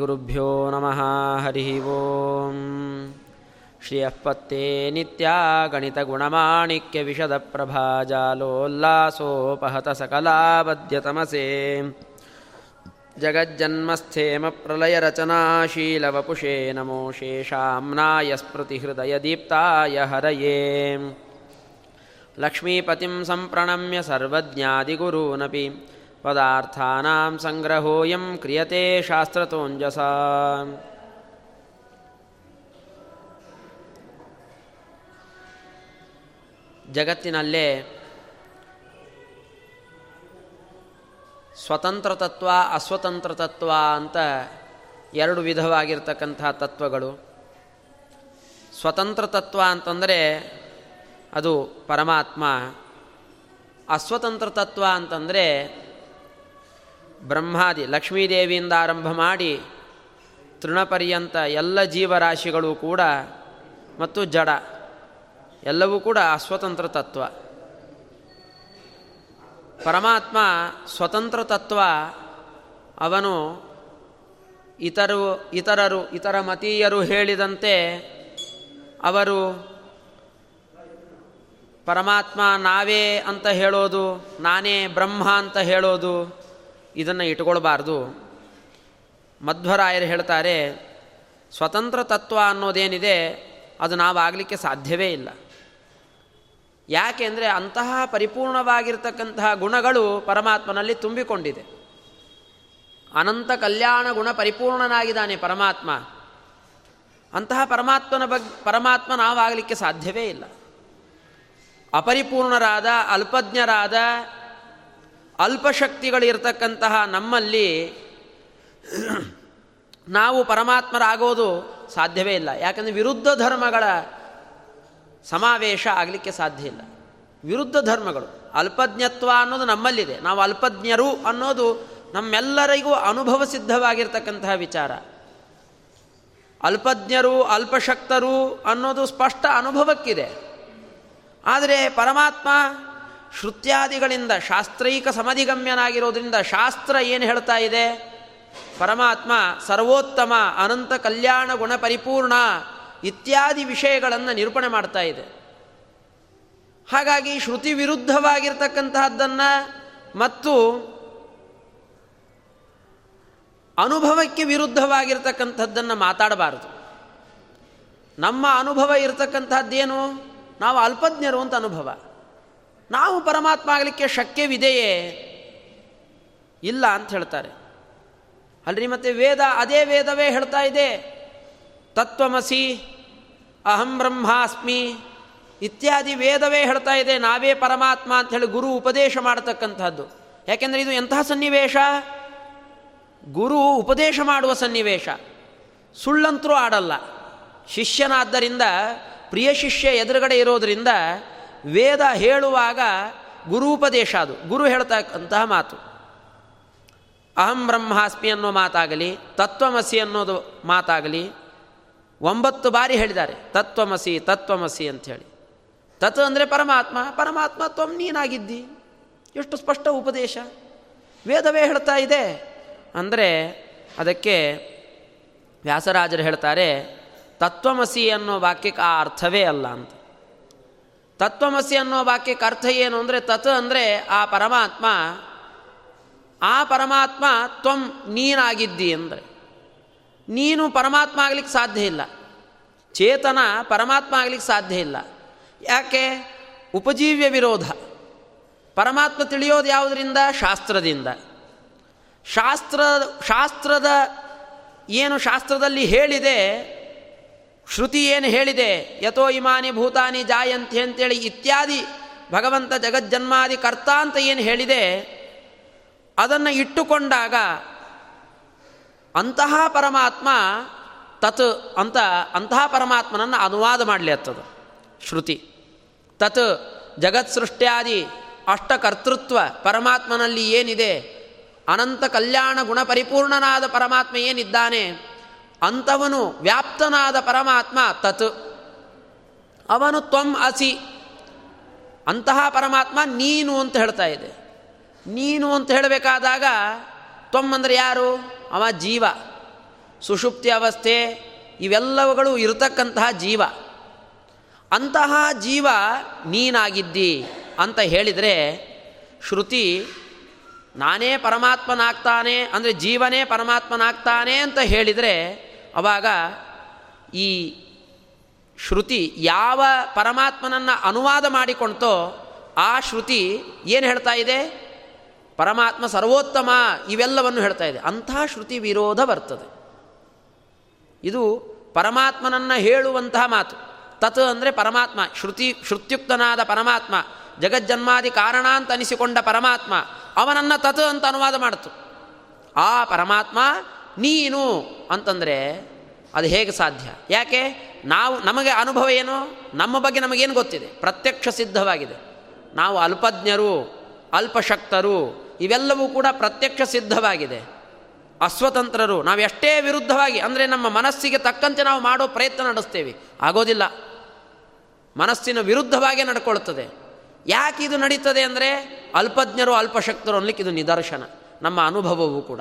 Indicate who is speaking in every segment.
Speaker 1: गुरुभ्यो नमः हरिः ॐ श्रियः पत्ते नित्या गणितगुणमाणिक्यविशदप्रभाजालोल्लासोपहत सकलावद्यतमसे जगज्जन्मस्थेमप्रलयरचनाशीलवपुषे नमो शेषाम्नाय स्मृतिहृदयदीप्ताय हरये। लक्ष्मीपतिं सम्प्रणम्य सर्वज्ञादिगुरूनपि ಪದಾರ್ಥಾನಾಂ ಸಂಗ್ರಹೋಯಂ ಕ್ರಿಯತೆ ಶಾಸ್ತ್ರತೋಂಜಸ. ಜಗತ್ತಿನಲ್ಲೇ ಸ್ವತಂತ್ರ ತತ್ವ ಅಸ್ವತಂತ್ರ ತತ್ವ ಅಂತ ಎರಡು ವಿಧವಾಗಿರ್ತಕ್ಕಂಥ ತತ್ವಗಳು. ಸ್ವತಂತ್ರ ತತ್ವ ಅಂತಂದರೆ ಅದು ಪರಮಾತ್ಮ. ಅಸ್ವತಂತ್ರ ತತ್ವ ಅಂತಂದರೆ ಬ್ರಹ್ಮಾದಿ ಲಕ್ಷ್ಮೀದೇವಿಯಿಂದ ಆರಂಭ ಮಾಡಿ ತೃಣಪರ್ಯಂತ ಎಲ್ಲ ಜೀವರಾಶಿಗಳು ಕೂಡ ಮತ್ತು ಜಡ ಎಲ್ಲವೂ ಕೂಡ ಅಸ್ವತಂತ್ರ ತತ್ವ. ಪರಮಾತ್ಮ ಸ್ವತಂತ್ರ ತತ್ವ ಅವನು ಇತರು, ಇತರರು, ಇತರ ಮತೀಯರು ಹೇಳಿದಂತೆ ಅವರು ಪರಮಾತ್ಮ ನಾವೇ ಅಂತ ಹೇಳೋದು, ನಾನೇ ಬ್ರಹ್ಮ ಅಂತ ಹೇಳೋದು ಇದನ್ನು ಇಟ್ಕೊಳ್ಬಾರ್ದು. ಮಧ್ವರಾಯರು ಹೇಳ್ತಾರೆ, ಸ್ವತಂತ್ರ ತತ್ವ ಅನ್ನೋದೇನಿದೆ, ಅದು ನಾವಾಗಲಿಕ್ಕೆ ಸಾಧ್ಯವೇ ಇಲ್ಲ. ಯಾಕೆಂದರೆ ಅಂತಹ ಪರಿಪೂರ್ಣವಾಗಿರ್ತಕ್ಕಂತಹ ಗುಣಗಳು ಪರಮಾತ್ಮನಲ್ಲಿ ತುಂಬಿಕೊಂಡಿದೆ. ಅನಂತ ಕಲ್ಯಾಣ ಗುಣ ಪರಿಪೂರ್ಣನಾಗಿದ್ದಾನೆ ಪರಮಾತ್ಮ. ಅಂತಹ ಪರಮಾತ್ಮನ ಬಗ್ಗೆ ಪರಮಾತ್ಮ ನಾವಾಗಲಿಕ್ಕೆ ಸಾಧ್ಯವೇ ಇಲ್ಲ. ಅಪರಿಪೂರ್ಣರಾದ, ಅಲ್ಪಜ್ಞರಾದ ಅಲ್ಪಶಕ್ತಿಗಳಿರ್ತಕ್ಕಂತಹ ನಮ್ಮಲ್ಲಿ ನಾವು ಪರಮಾತ್ಮರಾಗೋದು ಸಾಧ್ಯವೇ ಇಲ್ಲ. ಯಾಕಂದರೆ ವಿರುದ್ಧ ಧರ್ಮಗಳ ಸಮಾವೇಶ ಆಗಲಿಕ್ಕೆ ಸಾಧ್ಯ ಇಲ್ಲ. ವಿರುದ್ಧ ಧರ್ಮಗಳು, ಅಲ್ಪಜ್ಞತ್ವ ಅನ್ನೋದು ನಮ್ಮಲ್ಲಿದೆ. ನಾವು ಅಲ್ಪಜ್ಞರು ಅನ್ನೋದು ನಮ್ಮೆಲ್ಲರಿಗೂ ಅನುಭವ ಸಿದ್ಧವಾಗಿರ್ತಕ್ಕಂತಹ ವಿಚಾರ. ಅಲ್ಪಜ್ಞರು, ಅಲ್ಪಶಕ್ತರು ಅನ್ನೋದು ಸ್ಪಷ್ಟ ಅನುಭವಕ್ಕಿದೆ. ಆದರೆ ಪರಮಾತ್ಮ ಶ್ರುತ್ಯಾದಿಗಳಿಂದ ಶಾಸ್ತ್ರೈಕ ಸಮಧಿಗಮ್ಯನಾಗಿರೋದ್ರಿಂದ ಶಾಸ್ತ್ರ ಏನು ಹೇಳ್ತಾ ಇದೆ? ಪರಮಾತ್ಮ ಸರ್ವೋತ್ತಮ, ಅನಂತ ಕಲ್ಯಾಣ ಗುಣ ಪರಿಪೂರ್ಣ ಇತ್ಯಾದಿ ವಿಷಯಗಳನ್ನು ನಿರೂಪಣೆ ಮಾಡ್ತಾ ಇದೆ. ಹಾಗಾಗಿ ಶ್ರುತಿ ವಿರುದ್ಧವಾಗಿರ್ತಕ್ಕಂತಹದ್ದನ್ನು ಮತ್ತು ಅನುಭವಕ್ಕೆ ವಿರುದ್ಧವಾಗಿರ್ತಕ್ಕಂಥದ್ದನ್ನು ಮಾತಾಡಬಾರದು. ನಮ್ಮ ಅನುಭವ ಇರತಕ್ಕಂಥದ್ದೇನು ನಾವು ಅಲ್ಪಜ್ಞರು ಅಂತ ಅನುಭವ. ನಾವು ಪರಮಾತ್ಮ ಆಗಲಿಕ್ಕೆ ಶಕ್ಯವಿದೆಯೇ? ಇಲ್ಲ ಅಂತ ಹೇಳ್ತಾರೆ. ಅಲ್ರಿ ಮತ್ತೆ ವೇದ ಅದೇ ವೇದವೇ ಹೇಳ್ತಾ ಇದೆ. ತತ್ವಮಸಿ, ಅಹಂ ಬ್ರಹ್ಮಾಸ್ಮಿ ಇತ್ಯಾದಿ ವೇದವೇ ಹೇಳ್ತಾ ಇದೆ. ನಾವೇ ಪರಮಾತ್ಮ ಅಂತ ಹೇಳಿ ಗುರು ಉಪದೇಶ ಮಾಡತಕ್ಕಂಥದ್ದು. ಯಾಕೆಂದರೆ ಇದು ಎಂತಹ ಸನ್ನಿವೇಶ? ಗುರು ಉಪದೇಶ ಮಾಡುವ ಸನ್ನಿವೇಶ. ಸುಳ್ಳಂತರೂ ಆಡಲ್ಲ. ಶಿಷ್ಯನಾದ್ದರಿಂದ, ಪ್ರಿಯ ಶಿಷ್ಯ ಎದುರುಗಡೆ ಇರೋದರಿಂದ ವೇದ ಹೇಳುವಾಗ ಗುರೂಪದೇಶ ಅದು. ಗುರು ಹೇಳ್ತಕ್ಕಂತಹ ಮಾತು. ಅಹಂ ಬ್ರಹ್ಮಾಸ್ಮಿ ಅನ್ನೋ ಮಾತಾಗಲಿ, ತತ್ವಮಸಿ ಅನ್ನೋದು ಮಾತಾಗಲಿ, ಒಂಬತ್ತು ಬಾರಿ ಹೇಳಿದ್ದಾರೆ. ತತ್ವಮಸಿ ತತ್ವಮಸಿ ಅಂಥೇಳಿ. ತತ್ ಅಂದರೆ ಪರಮಾತ್ಮ ಪರಮಾತ್ಮ ತ್ವಂ ನೀನಾಗಿದ್ದಿ. ಎಷ್ಟು ಸ್ಪಷ್ಟ ಉಪದೇಶ. ವೇದವೇ ಹೇಳ್ತಾ ಇದೆ. ಅಂದರೆ ಅದಕ್ಕೆ ವ್ಯಾಸರಾಜರು ಹೇಳ್ತಾರೆ, ತತ್ವಮಸಿ ಅನ್ನೋ ವಾಕ್ಯಕ್ಕೆ ಆ ಅರ್ಥವೇ ಅಲ್ಲ ಅಂತ. ತತ್ವಮಸಿ ಅನ್ನೋ ವಾಕ್ಯಕ್ಕೆ ಅರ್ಥ ಏನು ಅಂದರೆ ತತ್ ಅಂದರೆ ಆ ಪರಮಾತ್ಮ ಆ ಪರಮಾತ್ಮ ತ್ವಂ ನೀನಾಗಿದ್ದಿ ಅಂದರೆ. ನೀನು ಪರಮಾತ್ಮ ಆಗಲಿಕ್ಕೆ ಸಾಧ್ಯ ಇಲ್ಲ. ಚೇತನ ಪರಮಾತ್ಮ ಆಗಲಿಕ್ಕೆ ಸಾಧ್ಯ ಇಲ್ಲ. ಯಾಕೆ? ಉಪಜೀವ್ಯ ವಿರೋಧ. ಪರಮಾತ್ಮ ತಿಳಿಯೋದು ಯಾವುದರಿಂದ? ಶಾಸ್ತ್ರದಿಂದ. ಶಾಸ್ತ್ರ, ಶಾಸ್ತ್ರದ ಏನು ಶಾಸ್ತ್ರದಲ್ಲಿ ಹೇಳಿದೆ ಶ್ರುತಿ ಏನು ಹೇಳಿದೆ? ಯಥೋ ಇಮಾನಿ ಭೂತಾನಿ ಜಾಯಂತಿ ಅಂತೇಳಿ ಇತ್ಯಾದಿ ಭಗವಂತ ಜಗಜ್ಜನ್ಮಾದಿ ಕರ್ತ ಅಂತ ಏನು ಹೇಳಿದೆ? ಅದನ್ನು ಇಟ್ಟುಕೊಂಡಾಗ ಅಂತಹ ಪರಮಾತ್ಮ ತತ್ ಅಂತ ಅಂತಹ ಪರಮಾತ್ಮನನ್ನು ಅನುವಾದ ಮಾಡಲಿ ಅತ್ತದು ಶ್ರುತಿ. ತತ್ ಜಗತ್ ಸೃಷ್ಟ್ಯಾದಿ ಅಷ್ಟಕರ್ತೃತ್ವ ಪರಮಾತ್ಮನಲ್ಲಿ ಏನಿದೆ? ಅನಂತ ಕಲ್ಯಾಣ ಗುಣ ಪರಿಪೂರ್ಣನಾದ ಪರಮಾತ್ಮ ಏನಿದ್ದಾನೆ? ಅಂಥವನು ವ್ಯಾಪ್ತನಾದ ಪರಮಾತ್ಮ ತತ್. ಅವನು ತ್ವಂ ಅಸಿ. ಅಂತಹ ಪರಮಾತ್ಮ ನೀನು ಅಂತ ಹೇಳ್ತಾ ಇದೆ. ನೀನು ಅಂತ ಹೇಳಬೇಕಾದಾಗ ತ್ವಮ್ ಅಂದರೆ ಯಾರು? ಅವ ಜೀವ. ಸುಷುಪ್ತಿ ಅವಸ್ಥೆ ಇವೆಲ್ಲವುಗಳು ಇರತಕ್ಕಂತಹ ಜೀವ. ಅಂತಹ ಜೀವ ನೀನಾಗಿದ್ದಿ ಅಂತ ಹೇಳಿದರೆ ಶ್ರುತಿ ನಾನೇ ಪರಮಾತ್ಮನಾಗ್ತಾನೆ ಅಂದರೆ ಜೀವನೇ ಪರಮಾತ್ಮನಾಗ್ತಾನೆ ಅಂತ ಹೇಳಿದರೆ ಅವಾಗ ಈ ಶ್ರುತಿ ಯಾವ ಪರಮಾತ್ಮನನ್ನು ಅನುವಾದ ಮಾಡಿಕೊಳ್ತೋ ಆ ಶ್ರುತಿ ಏನು ಹೇಳ್ತಾ ಇದೆ? ಪರಮಾತ್ಮ ಸರ್ವೋತ್ತಮ ಇವೆಲ್ಲವನ್ನು ಹೇಳ್ತಾ ಇದೆ. ಅಂಥ ಶ್ರುತಿ ವಿರೋಧ ಬರ್ತದೆ. ಇದು ಪರಮಾತ್ಮನನ್ನು ಹೇಳುವಂತಹ ಮಾತು. ತತ್ ಅಂದರೆ ಪರಮಾತ್ಮ, ಶ್ರುತಿ, ಶ್ರುತ್ಯುಕ್ತನಾದ ಪರಮಾತ್ಮ. ಜಗಜ್ಜನ್ಮಾದಿ ಕಾರಣ ಅಂತ ಅನಿಸಿಕೊಂಡ ಪರಮಾತ್ಮ ಅವನನ್ನು ತತ್ ಅಂತ ಅನುವಾದ ಮಾಡಿತು. ಆ ಪರಮಾತ್ಮ, ನೀನು ಅಂತಂದರೆ ಅದು ಹೇಗೆ ಸಾಧ್ಯ? ಯಾಕೆ? ನಾವು ನಮಗೆ ಅನುಭವ ಏನು? ನಮ್ಮ ಬಗ್ಗೆ ನಮಗೇನು ಗೊತ್ತಿದೆ? ಪ್ರತ್ಯಕ್ಷ ಸಿದ್ಧವಾಗಿದೆ. ನಾವು ಅಲ್ಪಜ್ಞರು, ಅಲ್ಪಶಕ್ತರು, ಇವೆಲ್ಲವೂ ಕೂಡ ಪ್ರತ್ಯಕ್ಷ ಸಿದ್ಧವಾಗಿದೆ. ಅಸ್ವತಂತ್ರರು, ನಾವು ಎಷ್ಟೇ ವಿರುದ್ಧವಾಗಿ, ಅಂದರೆ ನಮ್ಮ ಮನಸ್ಸಿಗೆ ತಕ್ಕಂತೆ ನಾವು ಮಾಡೋ ಪ್ರಯತ್ನ ನಡೆಸ್ತೇವೆ. ಆಗೋದಿಲ್ಲ. ಮನಸ್ಸಿನ ವಿರುದ್ಧವಾಗಿ ನಡ್ಕೊಳ್ತದೆ. ಯಾಕೆ ಇದು ನಡೀತದೆ ಅಂದರೆ ಅಲ್ಪಜ್ಞರು, ಅಲ್ಪಶಕ್ತರು ಅನ್ಲಿಕ್ಕೆ ಇದು ನಿದರ್ಶನ. ನಮ್ಮ ಅನುಭವವೂ ಕೂಡ.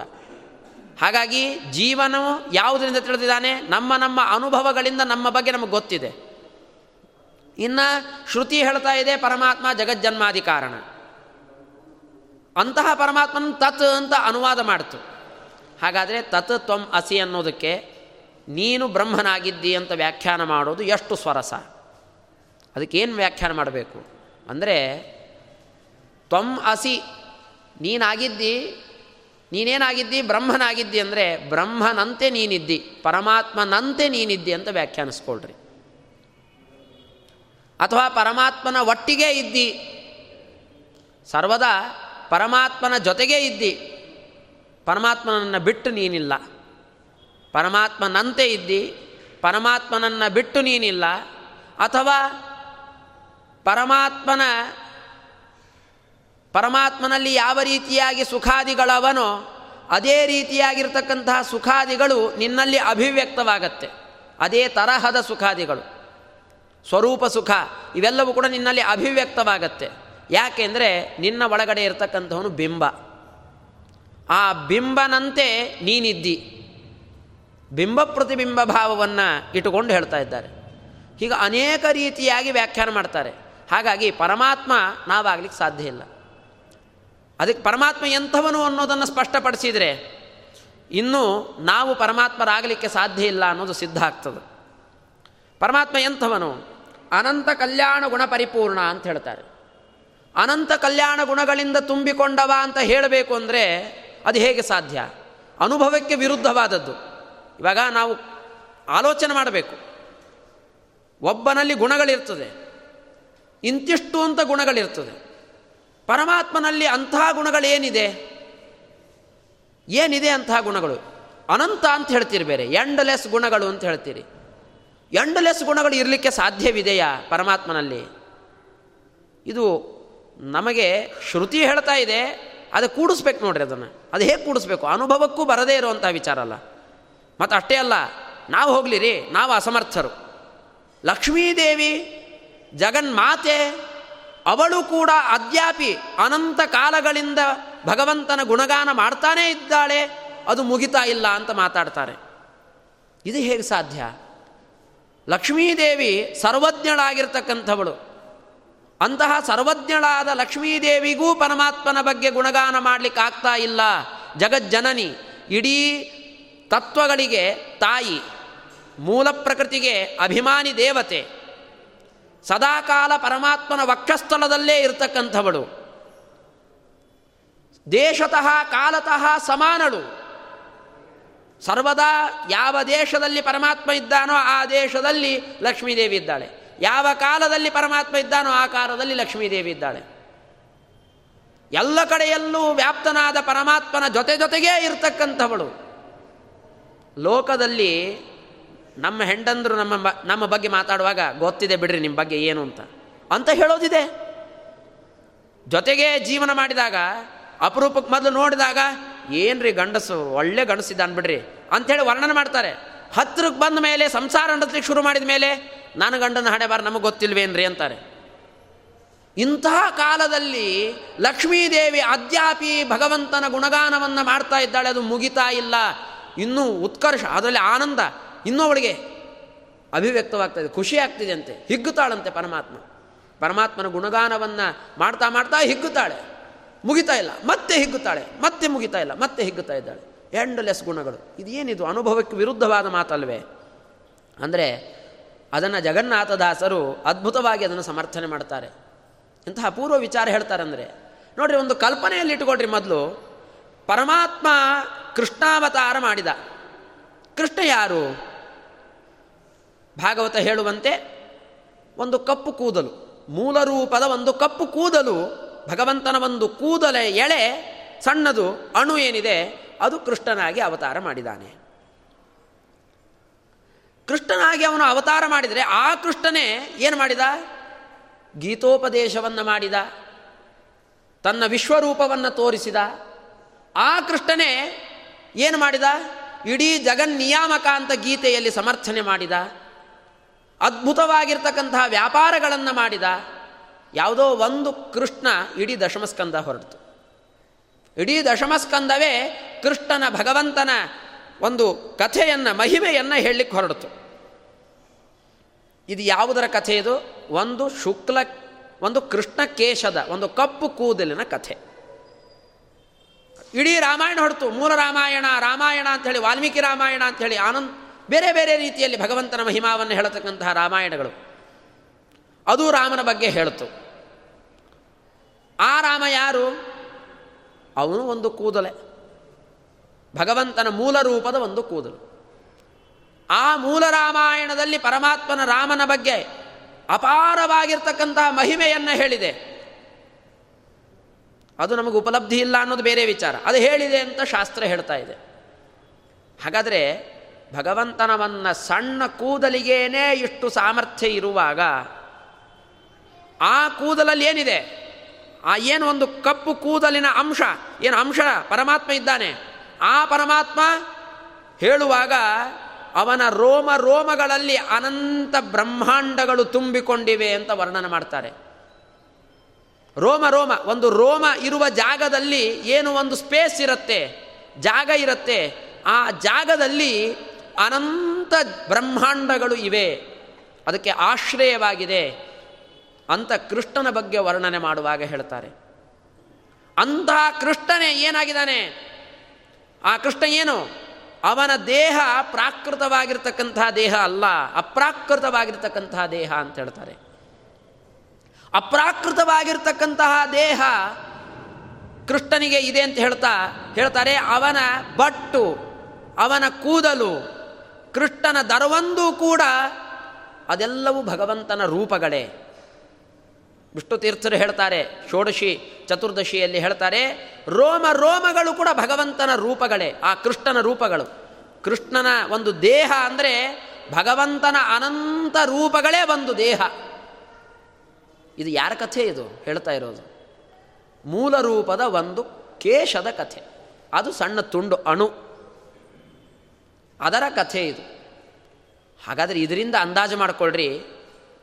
Speaker 1: ಹಾಗಾಗಿ ಜೀವನವು ಯಾವುದರಿಂದ ತಿಳಿದಿದ್ದಾನೆ? ನಮ್ಮ ನಮ್ಮ ಅನುಭವಗಳಿಂದ ನಮ್ಮ ಬಗ್ಗೆ ನಮಗೆ ಗೊತ್ತಿದೆ. ಇನ್ನು ಶ್ರುತಿ ಹೇಳ್ತಾ ಇದೆ, ಪರಮಾತ್ಮ ಜಗಜ್ಜನ್ಮಾದಿ ಕಾರಣ ಅಂತಹ ಪರಮಾತ್ಮನ ತತ್ ಅಂತ ಅನುವಾದ ಮಾಡ್ತು. ಹಾಗಾದರೆ ತತ್ ತ್ವಂ ಅಸಿ ಅನ್ನೋದಕ್ಕೆ ನೀನು ಬ್ರಹ್ಮನಾಗಿದ್ದಿ ಅಂತ ವ್ಯಾಖ್ಯಾನ ಮಾಡೋದು ಎಷ್ಟು ಸ್ವರಸ. ಅದಕ್ಕೇನು ವ್ಯಾಖ್ಯಾನ ಮಾಡಬೇಕು? ಅಂದರೆ, ತ್ವಂ ಅಸಿ, ನೀನಾಗಿದ್ದಿ, ನೀನೇನಾಗಿದ್ದಿ, ಬ್ರಹ್ಮನಾಗಿದ್ದಿ ಅಂದರೆ, ಬ್ರಹ್ಮನಂತೆ ನೀನಿದ್ದಿ, ಪರಮಾತ್ಮನಂತೆ ನೀನಿದ್ದಿ ಅಂತ ವ್ಯಾಖ್ಯಾನಿಸ್ಕೊಳ್ರಿ. ಅಥವಾ ಪರಮಾತ್ಮನ ಒಟ್ಟಿಗೆ ಇದ್ದಿ, ಸರ್ವದಾ ಪರಮಾತ್ಮನ ಜೊತೆಗೇ ಇದ್ದಿ, ಪರಮಾತ್ಮನನ್ನು ಬಿಟ್ಟು ನೀನಿಲ್ಲ, ಪರಮಾತ್ಮನಂತೆ ಇದ್ದಿ, ಪರಮಾತ್ಮನನ್ನು ಬಿಟ್ಟು ನೀನಿಲ್ಲ, ಅಥವಾ ಪರಮಾತ್ಮನ, ಪರಮಾತ್ಮನಲ್ಲಿ ಯಾವ ರೀತಿಯಾಗಿ ಸುಖಾದಿಗಳವನೋ ಅದೇ ರೀತಿಯಾಗಿರ್ತಕ್ಕಂತಹ ಸುಖಾದಿಗಳು ನಿನ್ನಲ್ಲಿ ಅಭಿವ್ಯಕ್ತವಾಗತ್ತೆ. ಅದೇ ತರಹದ ಸುಖಾದಿಗಳು. ಸ್ವರೂಪ ಸುಖ, ಇವೆಲ್ಲವೂ ಕೂಡ ನಿನ್ನಲ್ಲಿ ಅಭಿವ್ಯಕ್ತವಾಗತ್ತೆ. ಯಾಕೆಂದರೆ ನಿನ್ನ ಒಳಗಡೆ ಇರತಕ್ಕಂಥವನು ಬಿಂಬ. ಆ ಬಿಂಬನಂತೆ ನೀನಿದ್ದಿ. ಬಿಂಬ ಪ್ರತಿಬಿಂಬ ಭಾವವನ್ನು ಇಟ್ಟುಕೊಂಡು ಹೇಳ್ತಾ ಇದ್ದಾರೆ. ಹೀಗೆ ಅನೇಕ ರೀತಿಯಾಗಿ ವ್ಯಾಖ್ಯಾನ ಮಾಡ್ತಾರೆ. ಹಾಗಾಗಿ ಪರಮಾತ್ಮ ನಾವಾಗಲಿಕ್ಕೆ ಸಾಧ್ಯ ಇಲ್ಲ. ಅದಕ್ಕೆ ಪರಮಾತ್ಮ ಎಂಥವನು ಅನ್ನೋದನ್ನು ಸ್ಪಷ್ಟಪಡಿಸಿದರೆ ಇನ್ನೂ ನಾವು ಪರಮಾತ್ಮರಾಗಲಿಕ್ಕೆ ಸಾಧ್ಯ ಇಲ್ಲ ಅನ್ನೋದು ಸಿದ್ಧ ಆಗ್ತದೆ. ಪರಮಾತ್ಮ ಎಂಥವನು? ಅನಂತ ಕಲ್ಯಾಣ ಗುಣ ಪರಿಪೂರ್ಣ ಅಂತ ಹೇಳ್ತಾರೆ. ಅನಂತ ಕಲ್ಯಾಣ ಗುಣಗಳಿಂದ ತುಂಬಿಕೊಂಡವ ಅಂತ ಹೇಳಬೇಕು ಅಂದರೆ ಅದು ಹೇಗೆ ಸಾಧ್ಯ? ಅನುಭವಕ್ಕೆ ವಿರುದ್ಧವಾದದ್ದು. ಇವಾಗ ನಾವು ಆಲೋಚನೆ ಮಾಡಬೇಕು. ಒಬ್ಬನಲ್ಲಿ ಗುಣಗಳಿರ್ತದೆ. ಇಂತಿಷ್ಟು ಅಂತ ಗುಣಗಳಿರ್ತದೆ. ಪರಮಾತ್ಮನಲ್ಲಿ ಅಂಥ ಗುಣಗಳೇನಿದೆ? ಏನಿದೆ ಅಂತಹ ಗುಣಗಳು? ಅನಂತ ಅಂತ ಹೇಳ್ತೀರಿ ಬೇರೆ. ಎಂಡ್ಲೆಸ್ ಗುಣಗಳು ಅಂತ ಹೇಳ್ತೀರಿ. ಎಂಡ್ಲೆಸ್ ಗುಣಗಳು ಇರಲಿಕ್ಕೆ ಸಾಧ್ಯವಿದೆಯಾ ಪರಮಾತ್ಮನಲ್ಲಿ? ಇದು ನಮಗೆ ಶ್ರುತಿ ಹೇಳ್ತಾ ಇದೆ. ಅದು ಕೂಡಿಸ್ಬೇಕು ನೋಡ್ರಿ ಅದನ್ನು. ಅದು ಹೇಗೆ ಕೂಡಿಸ್ಬೇಕು? ಅನುಭವಕ್ಕೂ ಬರದೇ ಇರುವಂಥ ವಿಚಾರ ಅಲ್ಲ. ಮತ್ತು ಅಷ್ಟೇ ಅಲ್ಲ, ನಾವು ಹೋಗಲಿರಿ. ನಾವು ಅಸಮರ್ಥರು. ಲಕ್ಷ್ಮೀದೇವಿ ಜಗನ್ಮಾತೆ ಅವಳು ಕೂಡ ಅದ್ಯಾಪಿ, ಅನಂತ ಕಾಲಗಳಿಂದ ಭಗವಂತನ ಗುಣಗಾನ ಮಾಡ್ತಾನೇ ಇದ್ದಾಳೆ, ಅದು ಮುಗಿತಾ ಇಲ್ಲ ಅಂತ ಮಾತಾಡ್ತಾರೆ. ಇದು ಹೇಗೆ ಸಾಧ್ಯ? ಲಕ್ಷ್ಮೀದೇವಿ ಸರ್ವಜ್ಞಳಾಗಿರ್ತಕ್ಕಂಥವಳು. ಅಂತಹ ಸರ್ವಜ್ಞಳಾದ ಲಕ್ಷ್ಮೀದೇವಿಗೂ ಪರಮಾತ್ಮನ ಬಗ್ಗೆ ಗುಣಗಾನ ಮಾಡಲಿಕ್ಕೆ ಆಗ್ತಾ ಇಲ್ಲ. ಜಗಜ್ಜನನಿ, ಇಡೀ ತತ್ವಗಳಿಗೆ ತಾಯಿ, ಮೂಲ ಪ್ರಕೃತಿಗೆ ಅಭಿಮಾನಿ ದೇವತೆ. ಸದಾಕಾಲ ಪರಮಾತ್ಮನ ವಕ್ಷಸ್ಥಳದಲ್ಲೇ ಇರತಕ್ಕಂಥವಳು. ದೇಶತಃ ಕಾಲತಃ ಸಮಾನಳು. ಸರ್ವದಾ ಯಾವ ದೇಶದಲ್ಲಿ ಪರಮಾತ್ಮ ಇದ್ದಾನೋ ಆ ದೇಶದಲ್ಲಿ ಲಕ್ಷ್ಮೀದೇವಿ ಇದ್ದಾಳೆ. ಯಾವ ಕಾಲದಲ್ಲಿ ಪರಮಾತ್ಮ ಇದ್ದಾನೋ ಆ ಕಾಲದಲ್ಲಿ ಲಕ್ಷ್ಮೀದೇವಿ ಇದ್ದಾಳೆ. ಎಲ್ಲ ಕಡೆಯಲ್ಲೂ ವ್ಯಾಪ್ತನಾದ ಪರಮಾತ್ಮನ ಜೊತೆ ಜೊತೆಗೇ ಇರತಕ್ಕಂಥವಳು. ಲೋಕದಲ್ಲಿ ನಮ್ಮ ಹೆಂಡಂದರು ನಮ್ಮ ನಮ್ಮ ಬಗ್ಗೆ ಮಾತಾಡುವಾಗ ಗೊತ್ತಿದೆ ಬಿಡ್ರಿ ನಿಮ್ಮ ಬಗ್ಗೆ ಏನು ಅಂತ. ಅಂತ ಹೇಳೋದಿದೆ. ಜೊತೆಗೆ ಜೀವನ ಮಾಡಿದಾಗ ಅಪರೂಪಕ್ಕೆ ಮೊದಲು ನೋಡಿದಾಗ, ಏನ್ರಿ ಗಂಡಸು, ಒಳ್ಳೆ ಗಂಡಸಿದ್ದಾನೆ ಬಿಡ್ರಿ ಅಂಥೇಳಿ ವರ್ಣನೆ ಮಾಡ್ತಾರೆ. ಹತ್ತಿರಕ್ಕೆ ಬಂದ ಮೇಲೆ, ಸಂಸಾರ ನಡೆಸಲಿಕ್ಕೆ ಶುರು ಮಾಡಿದ ಮೇಲೆ ನಾನು ಗಂಡನ ಹಣೆ ಬಾರ ನಮಗೆ ಗೊತ್ತಿಲ್ವೇನ್ರಿ ಅಂತಾರೆ. ಇಂತಹ ಕಾಲದಲ್ಲಿ ಲಕ್ಷ್ಮೀದೇವಿ ಅದ್ಯಾಪಿ ಭಗವಂತನ ಗುಣಗಾನವನ್ನು ಮಾಡ್ತಾ ಇದ್ದಾಳೆ, ಅದು ಮುಗಿತಾ ಇಲ್ಲ. ಇನ್ನೂ ಉತ್ಕರ್ಷ, ಅದರಲ್ಲಿ ಆನಂದ. ಇನ್ನೂ ಅವಳಿಗೆ ಅಭಿವ್ಯಕ್ತವಾಗ್ತದೆ ಖುಷಿ ಆಗ್ತಿದೆ ಅಂತೆ, ಹಿಗ್ಗುತ್ತಾಳಂತೆ ಪರಮಾತ್ಮ. ಪರಮಾತ್ಮನ ಗುಣಗಾನವನ್ನು ಮಾಡ್ತಾ ಮಾಡ್ತಾ ಹಿಗ್ಗುತ್ತಾಳೆ. ಮುಗಿತಾ ಇಲ್ಲ, ಮತ್ತೆ ಹಿಗ್ಗುತ್ತಾಳೆ, ಮತ್ತೆ ಮುಗಿತಾ ಇಲ್ಲ, ಮತ್ತೆ ಹಿಗ್ಗುತ್ತಾ ಇದ್ದಾಳೆ. ಎಂಡ್ಲೆಸ್ ಗುಣಗಳು. ಇದೇನಿದು? ಅನುಭವಕ್ಕೆ ವಿರುದ್ಧವಾದ ಮಾತಲ್ವೇ? ಅಂದರೆ, ಅದನ್ನು ಜಗನ್ನಾಥದಾಸರು ಅದ್ಭುತವಾಗಿ ಅದನ್ನು ಸಮರ್ಥನೆ ಮಾಡ್ತಾರೆ. ಇಂತಹ ಪೂರ್ವ ವಿಚಾರ ಹೇಳ್ತಾರೆ ಅಂದರೆ ನೋಡಿರಿ, ಒಂದು ಕಲ್ಪನೆಯಲ್ಲಿ ಇಟ್ಕೊಳ್ರಿ ಮೊದಲು. ಪರಮಾತ್ಮ ಕೃಷ್ಣಾವತಾರ ಮಾಡಿದ. ಕೃಷ್ಣ ಯಾರು? ಭಾಗವತ ಹೇಳುವಂತೆ ಒಂದು ಕಪ್ಪು ಕೂದಲು, ಮೂಲ ರೂಪದ ಒಂದು ಕಪ್ಪು ಕೂದಲು, ಭಗವಂತನ ಒಂದು ಕೂದಲೆ ಎಳೆ, ಸಣ್ಣದು, ಅಣು ಏನಿದೆ, ಅದು ಕೃಷ್ಣನಾಗಿ ಅವತಾರ ಮಾಡಿದಾನೆ. ಕೃಷ್ಣನಾಗಿ ಅವನು ಅವತಾರ ಮಾಡಿದರೆ ಆ ಕೃಷ್ಣನೇ ಏನು ಮಾಡಿದ? ಗೀತೋಪದೇಶವನ್ನು ಮಾಡಿದ, ತನ್ನ ವಿಶ್ವರೂಪವನ್ನು ತೋರಿಸಿದ. ಆ ಕೃಷ್ಣನೇ ಏನು ಮಾಡಿದ? ಇಡೀ ಜಗನ್ನಿಯಾಮಕ ಅಂತ ಗೀತೆಯಲ್ಲಿ ಸಮರ್ಥನೆ ಮಾಡಿದ. ಅದ್ಭುತವಾಗಿರ್ತಕ್ಕಂತಹ ವ್ಯಾಪಾರಗಳನ್ನು ಮಾಡಿದ ಯಾವುದೋ ಒಂದು ಕೃಷ್ಣ ಇಡೀ ದಶಮಸ್ಕಂದ ಹೊರಡ್ತು. ಇಡೀ ದಶಮಸ್ಕಂದವೇ ಕೃಷ್ಣನ ಭಗವಂತನ ಒಂದು ಕಥೆಯನ್ನು, ಮಹಿಮೆಯನ್ನು ಹೇಳಲಿಕ್ಕೆ ಹೊರಡ್ತು. ಇದು ಯಾವುದರ ಕಥೆ ಇದು? ಒಂದು ಶುಕ್ಲ, ಒಂದು ಕೃಷ್ಣ ಕೇಶದ, ಒಂದು ಕಪ್ಪು ಕೂದಲಿನ ಕಥೆ. ಇಡೀ ರಾಮಾಯಣ ಹೊರತು ಮೂಲ ರಾಮಾಯಣ ರಾಮಾಯಣ ಅಂಥೇಳಿ ವಾಲ್ಮೀಕಿ ರಾಮಾಯಣ ಅಂಥೇಳಿ ಆನಂದ್ ಬೇರೆ ಬೇರೆ ರೀತಿಯಲ್ಲಿ ಭಗವಂತನ ಮಹಿಮಾವನ್ನು ಹೇಳತಕ್ಕಂತಹ ರಾಮಾಯಣಗಳು. ಅದು ರಾಮನ ಬಗ್ಗೆ ಹೇಳ್ತು. ಆ ರಾಮ ಯಾರು? ಅವನು ಒಂದು ಕೂದಲೆ. ಭಗವಂತನ ಮೂಲ ರೂಪದ ಒಂದು ಕೂದಲು. ಆ ಮೂಲ ರಾಮಾಯಣದಲ್ಲಿ ಪರಮಾತ್ಮನ ರಾಮನ ಬಗ್ಗೆ ಅಪಾರವಾಗಿರ್ತಕ್ಕಂತಹ ಮಹಿಮೆಯನ್ನು ಹೇಳಿದೆ. ಅದು ನಮಗೆ ಉಪಲಬ್ಧಿ ಇಲ್ಲ ಅನ್ನೋದು ಬೇರೆ ವಿಚಾರ. ಅದು ಹೇಳಿದೆ ಅಂತ ಶಾಸ್ತ್ರ ಹೇಳ್ತಾ ಇದೆ. ಹಾಗಾದರೆ ಭಗವಂತನವನ್ನ ಸಣ್ಣ ಕೂದಲಿಗೇನೇ ಇಷ್ಟು ಸಾಮರ್ಥ್ಯ ಇರುವಾಗ ಆ ಕೂದಲಲ್ಲಿ ಏನಿದೆ? ಆ ಏನು ಒಂದು ಕಪ್ಪು ಕೂದಲಿನ ಅಂಶ? ಏನು ಅಂಶ? ಪರಮಾತ್ಮ ಇದ್ದಾನೆ. ಆ ಪರಮಾತ್ಮ ಹೇಳುವಾಗ ಅವನ ರೋಮ ರೋಮಗಳಲ್ಲಿ ಅನಂತ ಬ್ರಹ್ಮಾಂಡಗಳು ತುಂಬಿಕೊಂಡಿವೆ ಅಂತ ವರ್ಣನೆ ಮಾಡ್ತಾರೆ. ರೋಮ ರೋಮ, ಒಂದು ರೋಮ ಇರುವ ಜಾಗದಲ್ಲಿ ಏನು ಒಂದು ಸ್ಪೇಸ್ ಇರುತ್ತೆ? ಜಾಗ ಇರುತ್ತೆ. ಆ ಜಾಗದಲ್ಲಿ ಅನಂತ ಬ್ರಹ್ಮಾಂಡಗಳು ಇವೆ. ಅದಕ್ಕೆ ಆಶ್ರಯವಾಗಿದೆ ಅಂತ ಕೃಷ್ಣನ ಬಗ್ಗೆ ವರ್ಣನೆ ಮಾಡುವಾಗ ಹೇಳ್ತಾರೆ. ಅಂತಹ ಕೃಷ್ಣನೇ ಏನಾಗಿದ್ದಾನೆ? ಆ ಕೃಷ್ಣ ಏನು? ಅವನ ದೇಹ ಪ್ರಾಕೃತವಾಗಿರ್ತಕ್ಕಂತಹ ದೇಹ ಅಲ್ಲ ಅಪ್ರಾಕೃತವಾಗಿರ್ತಕ್ಕಂತಹ ದೇಹ ಅಂತ ಹೇಳ್ತಾರೆ. ಅಪ್ರಾಕೃತವಾಗಿರ್ತಕ್ಕಂತಹ ದೇಹ ಕೃಷ್ಣನಿಗೆ ಇದೆ ಅಂತ ಹೇಳ್ತಾ, ಹೇಳ್ತಾರೆ ಅವನ ಬಟ್ಟು, ಅವನ ಕೂದಲು ಕೃಷ್ಣನ ದರವೊಂದು ಕೂಡ ಅದೆಲ್ಲವೂ ಭಗವಂತನ ರೂಪಗಳೇ. ವಿಷ್ಣು ತೀರ್ಥರು ಹೇಳ್ತಾರೆ, ಷೋಡಶಿ ಚತುರ್ದಶಿಯಲ್ಲಿ ಹೇಳ್ತಾರೆ, ರೋಮ ರೋಮಗಳು ಕೂಡ ಭಗವಂತನ ರೂಪಗಳೇ, ಆ ಕೃಷ್ಣನ ರೂಪಗಳು. ಕೃಷ್ಣನ ಒಂದು ದೇಹ ಅಂದರೆ ಭಗವಂತನ ಅನಂತ ರೂಪಗಳೇ ಒಂದು ದೇಹ. ಇದು ಯಾರ ಕಥೆ ಇದು? ಹೇಳ್ತಾ ಇರೋದು. ಮೂಲ ರೂಪದ ಒಂದು ಕೇಶದ ಕಥೆ. ಅದು ಸಣ್ಣ ತುಂಡು ಅಣು. ಅದರ ಕಥೆ ಇದು. ಹಾಗಾದರೆ ಇದರಿಂದ ಅಂದಾಜು ಮಾಡಿಕೊಳ್ಳ್ರಿ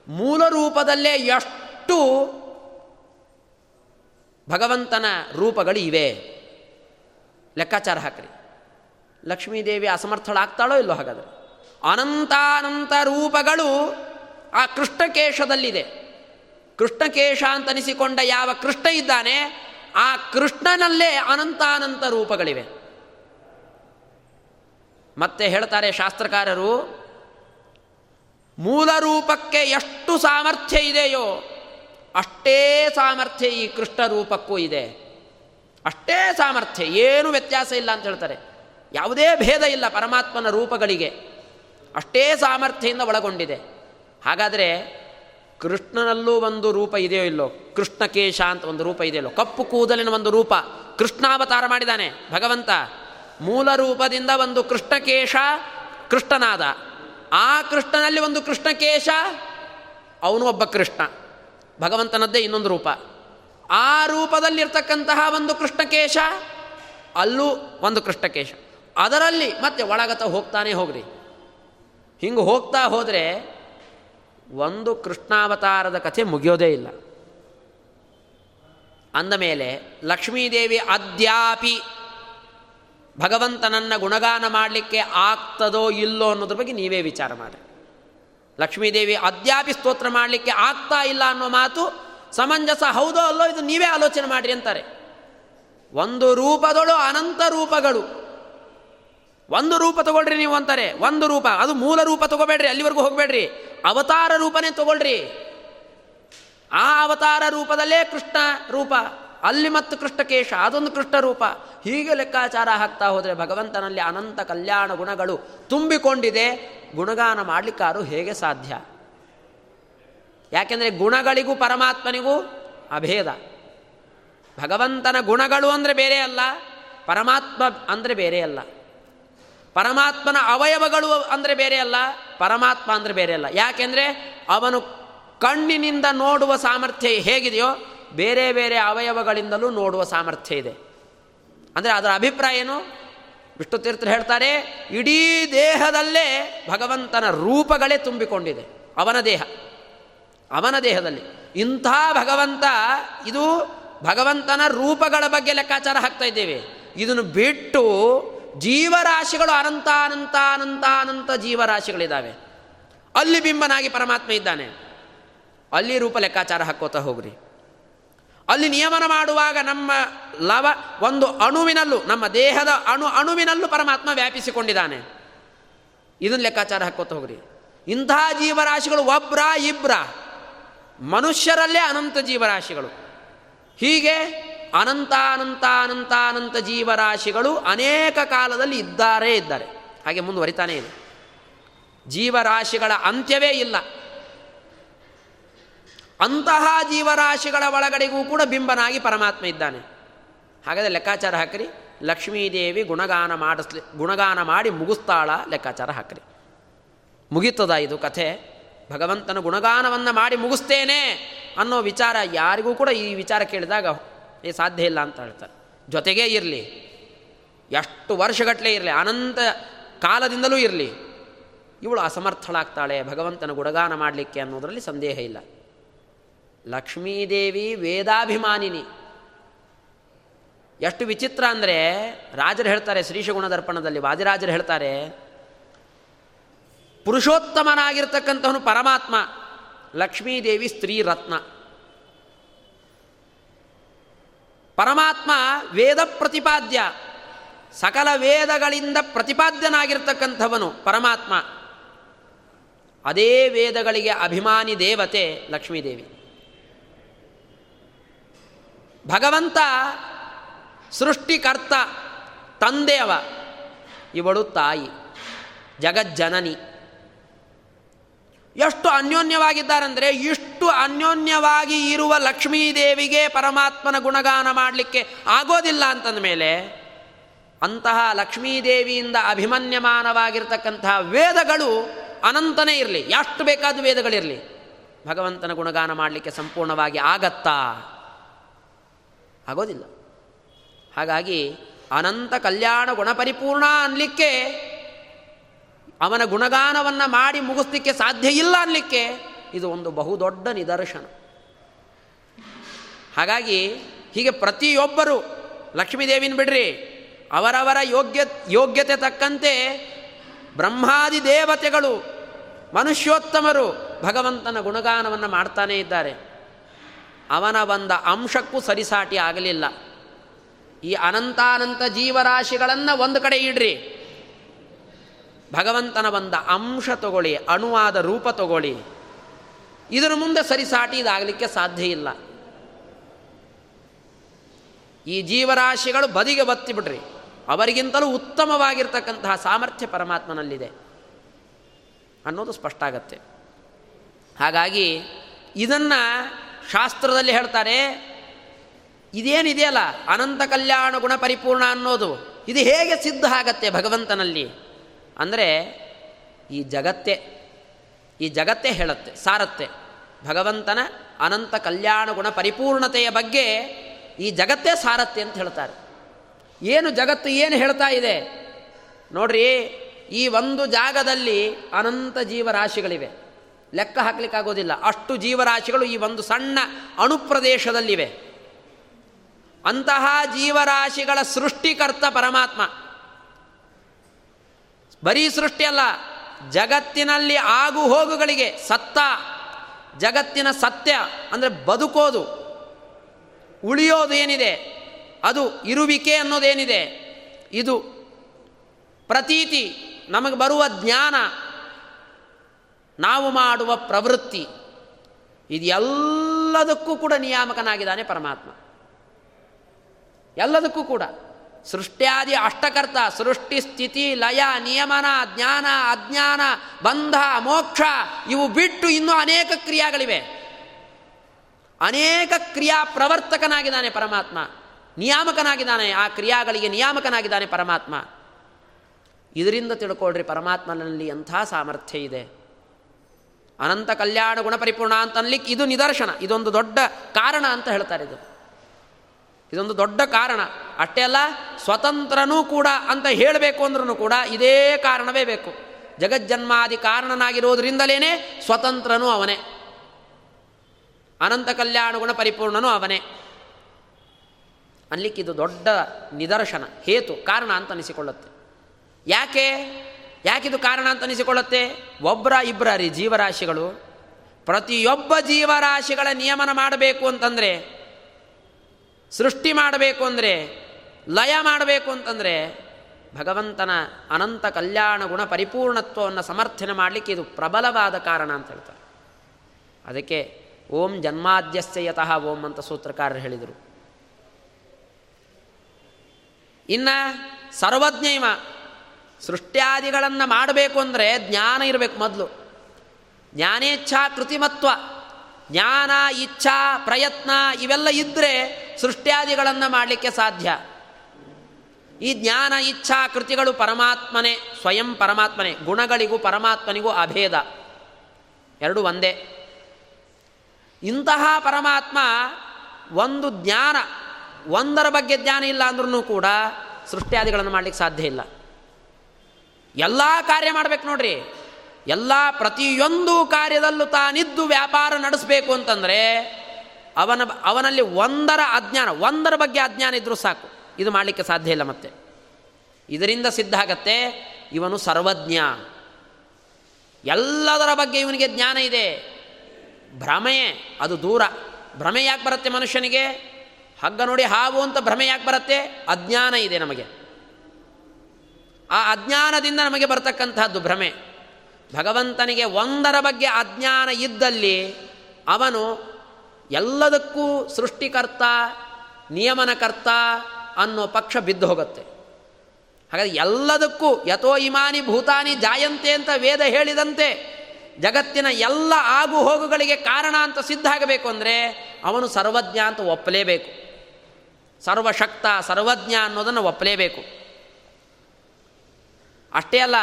Speaker 1: ಮೂಲ ರೂಪದಲ್ಲೇ ಎಷ್ಟು ಭಗವಂತನ ರೂಪಗಳು ಇವೆ? ಲೆಕ್ಕಾಚಾರ ಹಾಕ್ರಿ. ಲಕ್ಷ್ಮೀದೇವಿ ಅಸಮರ್ಥಳಾಗ್ತಾಳೋ ಇಲ್ಲೋ ಹಾಗಾದರೆ? ಅನಂತಾನಂತ ರೂಪಗಳು ಆ ಕೃಷ್ಣಕೇಶದಲ್ಲಿದೆ. ಕೃಷ್ಣಕೇಶ ಅಂತನಿಸಿಕೊಂಡ ಯಾವ ಕೃಷ್ಣ ಇದ್ದಾನೆ, ಆ ಕೃಷ್ಣನಲ್ಲೇ ಅನಂತಾನಂತ ರೂಪಗಳಿವೆ. ಮತ್ತೆ ಹೇಳ್ತಾರೆ ಶಾಸ್ತ್ರಕಾರರು, ಮೂಲ ರೂಪಕ್ಕೆ ಎಷ್ಟು ಸಾಮರ್ಥ್ಯ ಇದೆಯೋ ಅಷ್ಟೇ ಸಾಮರ್ಥ್ಯ ಈ ಕೃಷ್ಣ ರೂಪಕ್ಕೂ ಇದೆ. ಅಷ್ಟೇ ಸಾಮರ್ಥ್ಯ, ಏನು ವ್ಯತ್ಯಾಸ ಇಲ್ಲ ಅಂತ ಹೇಳ್ತಾರೆ. ಯಾವುದೇ ಭೇದ ಇಲ್ಲ ಪರಮಾತ್ಮನ ರೂಪಗಳಿಗೆ. ಅಷ್ಟೇ ಸಾಮರ್ಥ್ಯದಿಂದ ಒಳಗೊಂಡಿದೆ. ಹಾಗಾದರೆ ಕೃಷ್ಣನಲ್ಲೂ ಒಂದು ರೂಪ ಇದೆಯೋ ಇಲ್ಲೋ? ಕೃಷ್ಣಕೇಶ ಅಂತ ಒಂದು ರೂಪ ಇದೆಯಲ್ಲೋ? ಕಪ್ಪು ಕೂದಲಿನ ಒಂದು ರೂಪ ಕೃಷ್ಣಾವತಾರ ಮಾಡಿದ್ದಾನೆ ಭಗವಂತ. ಮೂಲ ರೂಪದಿಂದ ಒಂದು ಕೃಷ್ಣಕೇಶ ಕೃಷ್ಣನಾದ. ಆ ಕೃಷ್ಣನಲ್ಲಿ ಒಂದು ಕೃಷ್ಣಕೇಶ, ಅವನು ಒಬ್ಬ ಕೃಷ್ಣ. ಭಗವಂತನದ್ದೇ ಇನ್ನೊಂದು ರೂಪ. ಆ ರೂಪದಲ್ಲಿರ್ತಕ್ಕಂತಹ ಒಂದು ಕೃಷ್ಣಕೇಶ, ಅಲ್ಲೂ ಒಂದು ಕೃಷ್ಣಕೇಶ. ಅದರಲ್ಲಿ ಮತ್ತೆ ಒಳಗತ ಹೋಗ್ತಾನೆ ಹೋಗ್ರಿ. ಹಿಂಗೆ ಹೋಗ್ತಾ ಹೋದರೆ ಒಂದು ಕೃಷ್ಣಾವತಾರದ ಕಥೆ ಮುಗಿಯೋದೇ ಇಲ್ಲ. ಅಂದಮೇಲೆ ಲಕ್ಷ್ಮೀದೇವಿ ಅದ್ಯಾಪಿ ಭಗವಂತನನ್ನು ಗುಣಗಾನ ಮಾಡಲಿಕ್ಕೆ ಆಗ್ತದೋ ಇಲ್ಲೋ ಅನ್ನೋದ್ರ ಬಗ್ಗೆ ನೀವೇ ವಿಚಾರ ಮಾಡಿ. ಲಕ್ಷ್ಮೀದೇವಿ, ಅದ್ಯಾಪಿ ಸ್ತೋತ್ರ ಮಾಡಲಿಕ್ಕೆ ಆಗ್ತಾ ಇಲ್ಲ ಅನ್ನೋ ಮಾತು ಸಮಂಜಸ ಹೌದೋ ಅಲ್ಲೋ ಇದು ನೀವೇ ಆಲೋಚನೆ ಮಾಡಿರಿ ಅಂತಾರೆ. ಒಂದು ರೂಪದಳು ಅನಂತ ರೂಪಗಳು. ಒಂದು ರೂಪ ತಗೊಳ್ರಿ ನೀವು ಅಂತಾರೆ. ಒಂದು ರೂಪ, ಅದು ಮೂಲ ರೂಪ ತಗೋಬೇಡ್ರಿ, ಅಲ್ಲಿವರೆಗೂ ಹೋಗಬೇಡ್ರಿ. ಅವತಾರ ರೂಪನೇ ತಗೊಳ್ರಿ. ಆ ಅವತಾರ ರೂಪದಲ್ಲೇ ಕೃಷ್ಣ ರೂಪ. ಅಲ್ಲಿ ಮತ್ತು ಕೃಷ್ಣಕೇಶ, ಅದೊಂದು ಕೃಷ್ಣ ರೂಪ. ಹೀಗೆ ಲೆಕ್ಕಾಚಾರ ಹಾಕ್ತಾ ಹೋದರೆ ಭಗವಂತನಲ್ಲಿ ಅನಂತ ಕಲ್ಯಾಣ ಗುಣಗಳು ತುಂಬಿಕೊಂಡಿದೆ. ಗುಣಗಾನ ಮಾಡಲಿಕ್ಕಾರು ಹೇಗೆ ಸಾಧ್ಯ? ಯಾಕೆಂದರೆ ಗುಣಗಳಿಗೂ ಪರಮಾತ್ಮನಿಗೂ ಅಭೇದ. ಭಗವಂತನ ಗುಣಗಳು ಅಂದರೆ ಬೇರೆ ಅಲ್ಲ, ಪರಮಾತ್ಮ ಅಂದರೆ ಬೇರೆ ಅಲ್ಲ. ಪರಮಾತ್ಮನ ಅವಯವಗಳು ಅಂದರೆ ಬೇರೆ ಅಲ್ಲ, ಪರಮಾತ್ಮ ಅಂದರೆ ಬೇರೆ ಅಲ್ಲ. ಯಾಕೆಂದರೆ ಅವನು ಕಣ್ಣಿನಿಂದ ನೋಡುವ ಸಾಮರ್ಥ್ಯ ಹೇಗಿದೆಯೋ ಬೇರೆ ಬೇರೆ ಅವಯವಗಳಿಂದಲೂ ನೋಡುವ ಸಾಮರ್ಥ್ಯ ಇದೆ. ಅಂದರೆ ಅದರ ಅಭಿಪ್ರಾಯ ಏನು? ವಿಷ್ಣು ತೀರ್ಥರು ಹೇಳ್ತಾರೆ, ಇಡೀ ದೇಹದಲ್ಲೇ ಭಗವಂತನ ರೂಪಗಳೇ ತುಂಬಿಕೊಂಡಿದೆ, ಅವನ ದೇಹ. ಅವನ ದೇಹದಲ್ಲಿ. ಇಂಥ ಭಗವಂತ, ಇದು ಭಗವಂತನ ರೂಪಗಳ ಬಗ್ಗೆ ಲೆಕ್ಕಾಚಾರ ಹಾಕ್ತಾ ಇದ್ದೇವೆ. ಇದನ್ನು ಬಿಟ್ಟು ಜೀವರಾಶಿಗಳು ಅನಂತ ಅನಂತ ಅನಂತ ಅನಂತ ಜೀವರಾಶಿಗಳಿದ್ದಾವೆ. ಅಲ್ಲಿ ಬಿಂಬನಾಗಿ ಪರಮಾತ್ಮ ಇದ್ದಾನೆ. ಅಲ್ಲಿ ರೂಪ ಲೆಕ್ಕಾಚಾರ ಹಾಕೋತಾ ಹೋಗ್ರಿ. ಅಲ್ಲಿ ನಿಯಮನ ಮಾಡುವಾಗ ನಮ್ಮ ಲವ ಒಂದು ಅಣುವಿನಲ್ಲೂ, ನಮ್ಮ ದೇಹದ ಅಣು ಅಣುವಿನಲ್ಲೂ ಪರಮಾತ್ಮ ವ್ಯಾಪಿಸಿಕೊಂಡಿದ್ದಾನೆ. ಇದನ್ನು ಲೆಕ್ಕಾಚಾರ ಹಾಕೋತ ಹೋಗ್ರಿ. ಇಂತಹ ಜೀವರಾಶಿಗಳು ಒಬ್ರ ಇಬ್ರ. ಮನುಷ್ಯರಲ್ಲೇ ಅನಂತ ಜೀವರಾಶಿಗಳು. ಹೀಗೆ ಅನಂತ ಅನಂತ ಅನಂತ ಅನಂತ ಜೀವರಾಶಿಗಳು ಅನೇಕ ಕಾಲದಲ್ಲಿ ಇದ್ದಾರೆ ಇದ್ದಾರೆ. ಹಾಗೆ ಮುಂದುವರಿತಾನೇ ಇದೆ. ಜೀವರಾಶಿಗಳ ಅಂತ್ಯವೇ ಇಲ್ಲ. ಅಂತಹ ಜೀವರಾಶಿಗಳ ಒಳಗಡೆಗೂ ಕೂಡ ಬಿಂಬನಾಗಿ ಪರಮಾತ್ಮ ಇದ್ದಾನೆ. ಹಾಗಾದರೆ ಲೆಕ್ಕಾಚಾರ ಹಾಕ್ರಿ. ಲಕ್ಷ್ಮೀದೇವಿ ಗುಣಗಾನ ಮಾಡಿಸ್ಲಿ, ಗುಣಗಾನ ಮಾಡಿ ಮುಗಿಸ್ತಾಳ, ಲೆಕ್ಕಾಚಾರ ಹಾಕ್ರಿ. ಮುಗೀತದ ಇದು ಕಥೆ. ಭಗವಂತನ ಗುಣಗಾನವನ್ನು ಮಾಡಿ ಮುಗಿಸ್ತೇನೆ ಅನ್ನೋ ವಿಚಾರ ಯಾರಿಗೂ ಕೂಡ ಈ ವಿಚಾರ ಕೇಳಿದಾಗ ಏ, ಸಾಧ್ಯ ಇಲ್ಲ ಅಂತ ಹೇಳ್ತಾರೆ. ಜೊತೆಗೇ ಇರಲಿ. ಎಷ್ಟು ವರ್ಷಗಟ್ಟಲೆ ಇರಲಿ, ಅನಂತ ಕಾಲದಿಂದಲೂ ಇರಲಿ. ಇವಳು ಅಸಮರ್ಥಳಾಗ್ತಾಳೆ, ಭಗವಂತನ ಗುಣಗಾನ ಮಾಡಲಿಕ್ಕೆ ಅನ್ನೋದರಲ್ಲಿ ಸಂದೇಹ ಇಲ್ಲ. ಲಕ್ಷ್ಮೀದೇವಿ ವೇದಾಭಿಮಾನಿನಿ. ಎಷ್ಟು ವಿಚಿತ್ರ ಅಂದರೆ ರಾಜರು ಹೇಳ್ತಾರೆ ಶ್ರೀಶ ಗುಣದರ್ಪಣದಲ್ಲಿ ವಾದಿರಾಜರು ಹೇಳ್ತಾರೆ, ಪುರುಷೋತ್ತಮನಾಗಿರ್ತಕ್ಕಂಥವನು ಪರಮಾತ್ಮ, ಲಕ್ಷ್ಮೀದೇವಿ ಸ್ತ್ರೀ ರತ್ನ ಪರಮಾತ್ಮ ವೇದ ಪ್ರತಿಪಾದ್ಯ, ಸಕಲ ವೇದಗಳಿಂದ ಪ್ರತಿಪಾದ್ಯನಾಗಿರ್ತಕ್ಕಂಥವನು ಪರಮಾತ್ಮ. ಅದೇ ವೇದಗಳಿಗೆ ಅಭಿಮಾನಿ ದೇವತೆ ಲಕ್ಷ್ಮೀದೇವಿ. ಭಗವಂತ ಸೃಷ್ಟಿಕರ್ತ, ತಂದೆಯವ. ಇವಳು ತಾಯಿ, ಜಗಜ್ಜನನಿ. ಎಷ್ಟು ಅನ್ಯೋನ್ಯವಾಗಿದ್ದಾರೆಂದರೆ ಇಷ್ಟು ಅನ್ಯೋನ್ಯವಾಗಿ ಇರುವ ಲಕ್ಷ್ಮೀದೇವಿಗೆ ಪರಮಾತ್ಮನ ಗುಣಗಾನ ಮಾಡಲಿಕ್ಕೆ ಆಗೋದಿಲ್ಲ ಅಂತಂದ ಮೇಲೆ ಅಂತಹ ಲಕ್ಷ್ಮೀದೇವಿಯಿಂದ ಅಭಿಮನ್ಯಮಾನವಾಗಿರ್ತಕ್ಕಂತಹ ವೇದಗಳು ಅನಂತನೇ ಇರಲಿ. ಎಷ್ಟು ಬೇಕಾದ ವೇದಗಳಿರಲಿ. ಭಗವಂತನ ಗುಣಗಾನ ಮಾಡಲಿಕ್ಕೆ ಸಂಪೂರ್ಣವಾಗಿ ಆಗತ್ತಾ? ಆಗೋದಿಲ್ಲ. ಹಾಗಾಗಿ ಅನಂತ ಕಲ್ಯಾಣ ಗುಣಪರಿಪೂರ್ಣ ಅನ್ನಲಿಕ್ಕೆ ಅವನ ಗುಣಗಾನವನ್ನು ಮಾಡಿ ಮುಗಿಸ್ಲಿಕ್ಕೆ ಸಾಧ್ಯ ಇಲ್ಲ ಅನ್ನಲಿಕ್ಕೆ ಇದು ಒಂದು ಬಹುದೊಡ್ಡ ನಿದರ್ಶನ. ಹಾಗಾಗಿ ಹೀಗೆ ಪ್ರತಿಯೊಬ್ಬರು ಲಕ್ಷ್ಮೀದೇವಿನ ಬಿಡ್ರಿ, ಅವರವರ ಯೋಗ್ಯ, ಯೋಗ್ಯತೆ ತಕ್ಕಂತೆ ಬ್ರಹ್ಮಾದಿ ದೇವತೆಗಳು, ಮನುಷ್ಯೋತ್ತಮರು ಭಗವಂತನ ಗುಣಗಾನವನ್ನು ಮಾಡ್ತಾನೇ ಇದ್ದಾರೆ. ಅವನ ಬಂದ ಅಂಶಕ್ಕೂ ಸರಿಸಾಟಿ ಆಗಲಿಲ್ಲ. ಈ ಅನಂತಾನಂತ ಜೀವರಾಶಿಗಳನ್ನು ಒಂದು ಕಡೆ ಇಡ್ರಿ. ಭಗವಂತನ ಬಂದ ಅಂಶ ತಗೊಳ್ಳಿ, ಅಣುವಾದ ರೂಪ ತಗೊಳ್ಳಿ. ಇದರ ಮುಂದೆ ಸರಿಸಾಟಿ ಇದಾಗಲಿಕ್ಕೆ ಸಾಧ್ಯ ಇಲ್ಲ. ಈ ಜೀವರಾಶಿಗಳು ಬದಿಗೆ ಬತ್ತಿಬಿಡ್ರಿ ಅವರಿಗಿಂತಲೂ ಉತ್ತಮವಾಗಿರ್ತಕ್ಕಂತಹ ಸಾಮರ್ಥ್ಯ ಪರಮಾತ್ಮನಲ್ಲಿದೆ. ಅನ್ನೋದು ಸ್ಪಷ್ಟ ಆಗತ್ತೆ. ಹಾಗಾಗಿ ಇದನ್ನು ಶಾಸ್ತ್ರದಲ್ಲಿ ಹೇಳ್ತಾರೆ, ಇದೇನಿದೆಯಲ್ಲ? ಅನಂತ ಕಲ್ಯಾಣ ಗುಣ ಪರಿಪೂರ್ಣ ಅನ್ನೋದು. ಇದು ಹೇಗೆ ಸಿದ್ಧ ಆಗತ್ತೆ ಭಗವಂತನಲ್ಲಿ? ಅಂದರೆ, ಈ ಜಗತ್ತೇ ಈ ಜಗತ್ತೇ ಹೇಳುತ್ತೆ, ಸಾರತ್ತೆ. ಭಗವಂತನ ಅನಂತ ಕಲ್ಯಾಣ ಗುಣ ಪರಿಪೂರ್ಣತೆಯ ಬಗ್ಗೆ ಈ ಜಗತ್ತೇ ಸಾರತ್ತೆ ಅಂತ ಹೇಳ್ತಾರೆ. ಏನು ಜಗತ್ತು ಏನು ಹೇಳ್ತಾ ಇದೆ? ನೋಡ್ರಿ, ಈ ಒಂದು ಜಾಗದಲ್ಲಿ ಅನಂತ ಜೀವರಾಶಿಗಳಿವೆ. ಲೆಕ್ಕ ಹಾಕ್ಲಿಕ್ಕಾಗೋದಿಲ್ಲ. ಅಷ್ಟು ಜೀವರಾಶಿಗಳು ಈ ಒಂದು ಸಣ್ಣ ಅಣುಪ್ರದೇಶದಲ್ಲಿವೆ. ಅಂತಹ ಜೀವರಾಶಿಗಳ ಸೃಷ್ಟಿಕರ್ತ ಪರಮಾತ್ಮ. ಬರೀ ಸೃಷ್ಟಿ ಅಲ್ಲ, ಜಗತ್ತಿನಲ್ಲಿ ಆಗು ಹೋಗುಗಳಿಗೆ ಸತ್ತ, ಜಗತ್ತಿನ ಸತ್ಯ ಅಂದರೆ ಬದುಕೋದು ಉಳಿಯೋದು ಏನಿದೆ ಅದು ಇರುವಿಕೆ ಅನ್ನೋದೇನಿದೆ, ಇದು ಪ್ರತೀತಿ, ನಮಗೆ ಬರುವ ಜ್ಞಾನ ನಾವು ಮಾಡುವ ಪ್ರವೃತ್ತಿ ಇದೆಲ್ಲದಕ್ಕೂ ಕೂಡ ನಿಯಾಮಕನಾಗಿದ್ದಾನೆ ಪರಮಾತ್ಮ. ಎಲ್ಲದಕ್ಕೂ ಕೂಡ. ಸೃಷ್ಟ್ಯಾದಿ ಅಷ್ಟಕರ್ತ, ಸೃಷ್ಟಿ ಸ್ಥಿತಿ, ಲಯ, ನಿಯಮನ, ಜ್ಞಾನ, ಅಜ್ಞಾನ, ಬಂಧ, ಮೋಕ್ಷ, ಇವು ಬಿಟ್ಟು ಇನ್ನೂ ಅನೇಕ ಕ್ರಿಯಾಗಳಿವೆ. ಅನೇಕ ಕ್ರಿಯಾ ಪ್ರವರ್ತಕನಾಗಿದ್ದಾನೆ ಪರಮಾತ್ಮ. ನಿಯಾಮಕನಾಗಿದ್ದಾನೆ, ಆ ಕ್ರಿಯಾಗಳಿಗೆ ನಿಯಾಮಕನಾಗಿದ್ದಾನೆ ಪರಮಾತ್ಮ. ಇದರಿಂದ ತಿಳ್ಕೊಳ್ರಿ, ಪರಮಾತ್ಮನಲ್ಲಿ ಎಂಥ ಸಾಮರ್ಥ್ಯ ಇದೆ. ಅನಂತ ಕಲ್ಯಾಣ ಗುಣಪರಿಪೂರ್ಣ ಅಂತ ಅನ್ಲಿಕ್ಕೆ ಇದು ನಿದರ್ಶನ. ಇದೊಂದು ದೊಡ್ಡ ಕಾರಣ ಅಂತ ಹೇಳ್ತಾರೆ ಇದು. ಇದೊಂದು ದೊಡ್ಡ ಕಾರಣ. ಅಷ್ಟೇ ಅಲ್ಲ, ಸ್ವತಂತ್ರನೂ ಕೂಡ ಅಂತ ಹೇಳಬೇಕು ಅಂದ್ರೂ ಕೂಡ ಇದೇ ಕಾರಣವೇ ಬೇಕು. ಜಗಜ್ಜನ್ಮಾದಿ ಕಾರಣನಾಗಿರೋದ್ರಿಂದಲೇ ಸ್ವತಂತ್ರನೂ ಅವನೇ. ಅನಂತ ಕಲ್ಯಾಣ ಗುಣ ಪರಿಪೂರ್ಣನೂ ಅವನೇ ಅನ್ಲಿಕ್ಕಿದು ದೊಡ್ಡ ನಿದರ್ಶನ, ಹೇತು, ಕಾರಣ ಅಂತ ಅನಿಸಿಕೊಳ್ಳುತ್ತೆ. ಯಾಕೆ? ಯಾಕಿದು ಕಾರಣ ಅಂತ ಅನಿಸಿಕೊಳ್ಳುತ್ತೆ? ಒಬ್ಬರ ಇಬ್ಬರ ರೀ ಜೀವರಾಶಿಗಳು. ಪ್ರತಿಯೊಬ್ಬ ಜೀವರಾಶಿಗಳ ನಿಯಮನ ಮಾಡಬೇಕು ಅಂತಂದರೆ, ಸೃಷ್ಟಿ ಮಾಡಬೇಕು ಅಂದರೆ, ಲಯ ಮಾಡಬೇಕು ಅಂತಂದರೆ, ಭಗವಂತನ ಅನಂತ ಕಲ್ಯಾಣ ಗುಣ ಪರಿಪೂರ್ಣತ್ವವನ್ನು ಸಮರ್ಥನೆ ಮಾಡಲಿಕ್ಕೆ ಇದು ಪ್ರಬಲವಾದ ಕಾರಣ ಅಂತ ಹೇಳ್ತಾರೆ. ಅದಕ್ಕೆ ಓಂ ಜನ್ಮಾದ್ಯಸ್ಯ ಯತಃ ಓಂ ಅಂತ ಸೂತ್ರಕಾರರು ಹೇಳಿದರು. ಇನ್ನು ಸರ್ವಜ್ಞ ಸೃಷ್ಟ್ಯಾದಿಗಳನ್ನು ಮಾಡಬೇಕು ಅಂದರೆ ಜ್ಞಾನ ಇರಬೇಕು ಮೊದಲು. ಜ್ಞಾನೇಚ್ಛಾ ಕೃತಿಮತ್ವ. ಜ್ಞಾನ, ಇಚ್ಛಾ, ಪ್ರಯತ್ನ ಇವೆಲ್ಲ ಇದ್ದರೆ ಸೃಷ್ಟ್ಯಾದಿಗಳನ್ನು ಮಾಡಲಿಕ್ಕೆ ಸಾಧ್ಯ. ಈ ಜ್ಞಾನ, ಇಚ್ಛಾ ಕೃತಿಗಳು ಪರಮಾತ್ಮನೇ, ಸ್ವಯಂ ಪರಮಾತ್ಮನೇ, ಗುಣಗಳಿಗೂ ಪರಮಾತ್ಮನಿಗೂ ಅಭೇದ. ಎರಡು ಒಂದೇ. ಇಂತಹ ಪರಮಾತ್ಮ ಒಂದು ಜ್ಞಾನ, ಒಂದರ ಬಗ್ಗೆ ಜ್ಞಾನ ಇಲ್ಲ ಅಂದ್ರೂ ಕೂಡ ಸೃಷ್ಟ್ಯಾದಿಗಳನ್ನು ಮಾಡಲಿಕ್ಕೆ ಸಾಧ್ಯ ಇಲ್ಲ. ಎಲ್ಲ ಕಾರ್ಯ ಮಾಡ್ಬೇಕು ನೋಡ್ರಿ. ಎಲ್ಲ ಪ್ರತಿಯೊಂದು ಕಾರ್ಯದಲ್ಲೂ ತಾನಿದ್ದು ವ್ಯಾಪಾರ ನಡೆಸಬೇಕು ಅಂತಂದರೆ ಅವನ ಅವನಲ್ಲಿ ಒಂದರ ಅಜ್ಞಾನ, ಒಂದರ ಬಗ್ಗೆ ಅಜ್ಞಾನ ಇದ್ದರೂ ಸಾಕು. ಇದು ಮಾಡಲಿಕ್ಕೆ ಸಾಧ್ಯ ಇಲ್ಲ ಮತ್ತೆ. ಇದರಿಂದ ಸಿದ್ಧ ಆಗತ್ತೆ, ಇವನು ಸರ್ವಜ್ಞ. ಎಲ್ಲದರ ಬಗ್ಗೆ ಇವನಿಗೆ ಜ್ಞಾನ ಇದೆ. ಭ್ರಮೆಯೇ, ಅದು ದೂರ. ಭ್ರಮೆ ಯಾಕೆ ಬರುತ್ತೆ ಮನುಷ್ಯನಿಗೆ? ಹಗ್ಗ ನೋಡಿ ಹಾವು ಅಂತ ಭ್ರಮೆ ಯಾಕೆ ಬರುತ್ತೆ? ಅಜ್ಞಾನ ಇದೆ ನಮಗೆ. ಆ ಅಜ್ಞಾನದಿಂದ ನಮಗೆ ಬರ್ತಕ್ಕಂಥದ್ದು ಭ್ರಮೆ. ಭಗವಂತನಿಗೆ ಒಂದರ ಬಗ್ಗೆ ಅಜ್ಞಾನ ಇದ್ದಲ್ಲಿ ಅವನು ಎಲ್ಲದಕ್ಕೂ ಸೃಷ್ಟಿಕರ್ತ, ನಿಯಮನಕರ್ತ ಅನ್ನೋ ಪಕ್ಷ ಬಿದ್ದು ಹೋಗುತ್ತೆ. ಹಾಗಾದ್ರೆ ಎಲ್ಲದಕ್ಕೂ ಯಥೋ ಇಮಾನಿ ಭೂತಾನಿ ಜಾಯಂತೆ ಅಂತ ವೇದ ಹೇಳಿದಂತೆ ಜಗತ್ತಿನ ಎಲ್ಲ ಆಗು ಹೋಗುಗಳಿಗೆ ಕಾರಣ ಅಂತ ಸಿದ್ಧ ಆಗಬೇಕು ಅಂದರೆ ಅವನು ಸರ್ವಜ್ಞ ಅಂತ ಒಪ್ಪಲೇಬೇಕು. ಸರ್ವಶಕ್ತ, ಸರ್ವಜ್ಞ ಅನ್ನೋದನ್ನು ಒಪ್ಪಲೇಬೇಕು. ಅಷ್ಟೇ ಅಲ್ಲ,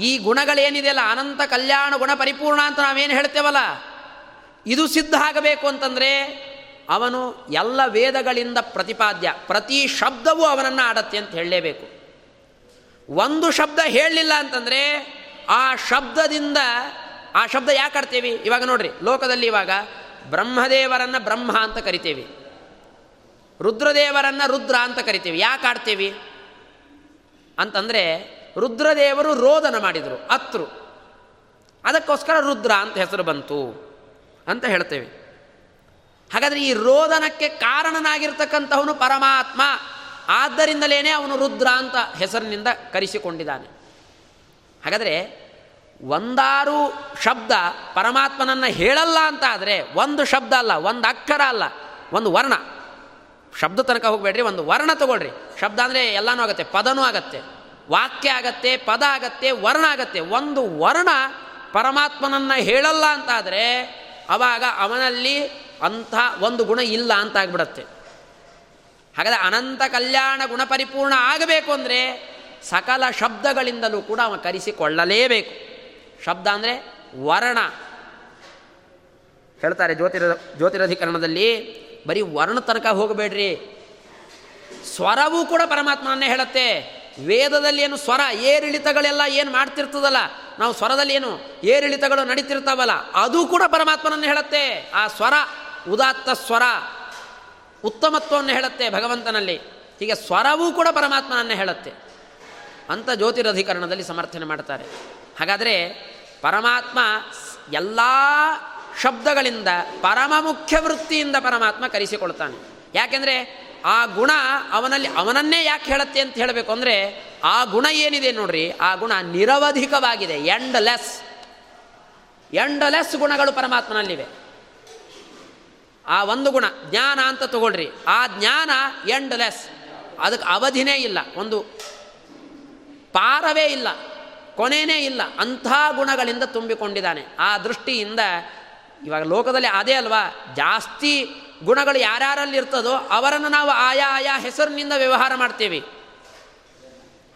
Speaker 1: ಈ ಗುಣಗಳೇನಿದೆಯಲ್ಲ, ಅನಂತ ಕಲ್ಯಾಣ ಗುಣ ಪರಿಪೂರ್ಣ ಅಂತ ನಾವೇನು ಹೇಳ್ತೇವಲ್ಲ? ಇದು ಸಿದ್ಧ ಆಗಬೇಕು ಅಂತಂದರೆ ಅವನು ಎಲ್ಲ ವೇದಗಳಿಂದ ಪ್ರತಿಪಾದ್ಯ. ಪ್ರತಿ ಶಬ್ದವೂ ಅವನನ್ನು ಆಡತ್ತೆ ಅಂತ ಹೇಳಲೇಬೇಕು. ಒಂದು ಶಬ್ದ ಹೇಳಲಿಲ್ಲ ಅಂತಂದರೆ ಆ ಶಬ್ದದಿಂದ, ಆ ಶಬ್ದ ಯಾಕೆ ಆಡ್ತೇವೆ? ಇವಾಗ ನೋಡ್ರಿ, ಲೋಕದಲ್ಲಿ ಇವಾಗ ಬ್ರಹ್ಮದೇವರನ್ನು ಬ್ರಹ್ಮ ಅಂತ ಕರಿತೇವೆ. ರುದ್ರದೇವರನ್ನು ರುದ್ರ ಅಂತ ಕರಿತೇವೆ. ಯಾಕೆ ಆಡ್ತೇವೆ? ಅಂತಂದರೆ ರುದ್ರದೇವರು ರೋದನ ಮಾಡಿದರು, ಅತ್ರು. ಅದಕ್ಕೋಸ್ಕರ ರುದ್ರ ಅಂತ ಹೆಸರು ಬಂತು ಅಂತ ಹೇಳ್ತೇವೆ. ಹಾಗಾದರೆ ಈ ರೋದನಕ್ಕೆ ಕಾರಣನಾಗಿರ್ತಕ್ಕಂಥವನು ಪರಮಾತ್ಮ ಆದ್ದರಿಂದಲೇ ಅವನು ರುದ್ರ ಅಂತ ಹೆಸರಿನಿಂದ ಕರೆಸಿಕೊಂಡಿದ್ದಾನೆ. ಹಾಗಾದರೆ ಒಂದಾರು ಶಬ್ದ ಪರಮಾತ್ಮನನ್ನು ಹೇಳಲ್ಲ ಅಂತ ಆದರೆ ಒಂದು ಶಬ್ದ ಅಲ್ಲ, ಒಂದು ಅಕ್ಷರ ಅಲ್ಲ, ಒಂದು ವರ್ಣ. ಶಬ್ದ ತನಕ ಹೋಗಬೇಡ್ರಿ, ಒಂದು ವರ್ಣ ತಗೊಳ್ರಿ. ಶಬ್ದ ಅಂದರೆ ಎಲ್ಲನೂ ಆಗುತ್ತೆ, ಪದನೂ ಆಗತ್ತೆ. ವಾಕ್ಯ ಆಗತ್ತೆ, ಪದ ಆಗತ್ತೆ, ವರ್ಣ ಆಗತ್ತೆ. ಒಂದು ವರ್ಣ ಪರಮಾತ್ಮನನ್ನು ಹೇಳಲ್ಲ ಅಂತಾದರೆ ಅವಾಗ ಅವನಲ್ಲಿ ಅಂಥ ಒಂದು ಗುಣ ಇಲ್ಲ ಅಂತ ಆಗ್ಬಿಡತ್ತೆ ಹಾಗಾದರೆ ಅನಂತ ಕಲ್ಯಾಣ ಗುಣ ಪರಿಪೂರ್ಣ ಆಗಬೇಕು ಅಂದರೆ ಸಕಲ ಶಬ್ದಗಳಿಂದಲೂ ಕೂಡ ಅವ ಕರೆಸಿಕೊಳ್ಳಲೇಬೇಕು. ಶಬ್ದ ಅಂದರೆ ವರ್ಣ. ಹೇಳ್ತಾರೆ ಜ್ಯೋತಿರ, ಜ್ಯೋತಿರಧಿಕರಣದಲ್ಲಿ, ಬರೀ ವರ್ಣ ತನಕ ಹೋಗಬೇಡ್ರಿ. ಸ್ವರವೂ ಕೂಡ ಪರಮಾತ್ಮನನ್ನೇ ಹೇಳುತ್ತೆ. ವೇದದಲ್ಲಿ ಏನು ಸ್ವರ, ಏರಿಳಿತಗಳೆಲ್ಲ ಏನು ಮಾಡ್ತಿರ್ತದಲ್ಲ, ನಾವು ಸ್ವರದಲ್ಲಿ ಏನು ಏರಿಳಿತಗಳು ನಡೀತಿರ್ತಾವಲ್ಲ, ಅದು ಕೂಡ ಪರಮಾತ್ಮನನ್ನು ಹೇಳುತ್ತೆ. ಆ ಸ್ವರ, ಉದಾತ್ತ ಸ್ವರ, ಉತ್ತಮತ್ವವನ್ನು ಹೇಳುತ್ತೆ ಭಗವಂತನಲ್ಲಿ. ಹೀಗೆ ಸ್ವರವೂ ಕೂಡ ಪರಮಾತ್ಮನನ್ನು ಹೇಳುತ್ತೆ. ಅಂತ ಜ್ಯೋತಿರಧಿಕರಣದಲ್ಲಿ ಸಮರ್ಥನೆ ಮಾಡ್ತಾರೆ. ಹಾಗಾದರೆ ಪರಮಾತ್ಮ ಎಲ್ಲ ಶಬ್ದಗಳಿಂದ ಪರಮ ಮುಖ್ಯ ವೃತ್ತಿಯಿಂದ ಪರಮಾತ್ಮ ಕರೆಸಿಕೊಳ್ತಾನೆ. ಯಾಕೆಂದರೆ ಆ ಗುಣ ಅವನಲ್ಲಿ ಅವನನ್ನೇ ಯಾಕೆ ಹೇಳುತ್ತೆ ಅಂತ ಹೇಳಬೇಕು ಅಂದರೆ ಆ ಗುಣ ಏನಿದೆ ನೋಡ್ರಿ, ಆ ಗುಣ ನಿರವಧಿಕವಾಗಿದೆ ಎಂಡ್ ಲೆಸ್ ಎಂಡ್ ಲೆಸ್ ಗುಣಗಳು ಪರಮಾತ್ಮನಲ್ಲಿವೆ. ಆ ಒಂದು ಗುಣ, ಜ್ಞಾನ ಅಂತ ತಗೊಳ್ರಿ, ಆ ಜ್ಞಾನ ಎಂಡ್ ಲೆಸ್ ಅದಕ್ಕೆ ಅವಧಿನೇ ಇಲ್ಲ, ಒಂದು ಪಾರವೇ ಇಲ್ಲ ಕೊನೆಯೇ ಇಲ್ಲ, ಅಂಥ ಗುಣಗಳಿಂದ ತುಂಬಿಕೊಂಡಿದ್ದಾನೆ. ಆ ದೃಷ್ಟಿಯಿಂದ ಇವಾಗ ಲೋಕದಲ್ಲಿ ಅದೇ ಅಲ್ವಾ, ಜಾಸ್ತಿ ಗುಣಗಳು ಯಾರ್ಯಾರಲ್ಲಿ ಇರ್ತದೋ ಅವರನ್ನು ನಾವು ಆಯಾ ಆಯಾ ಹೆಸರಿನಿಂದ ವ್ಯವಹಾರ ಮಾಡ್ತೇವೆ.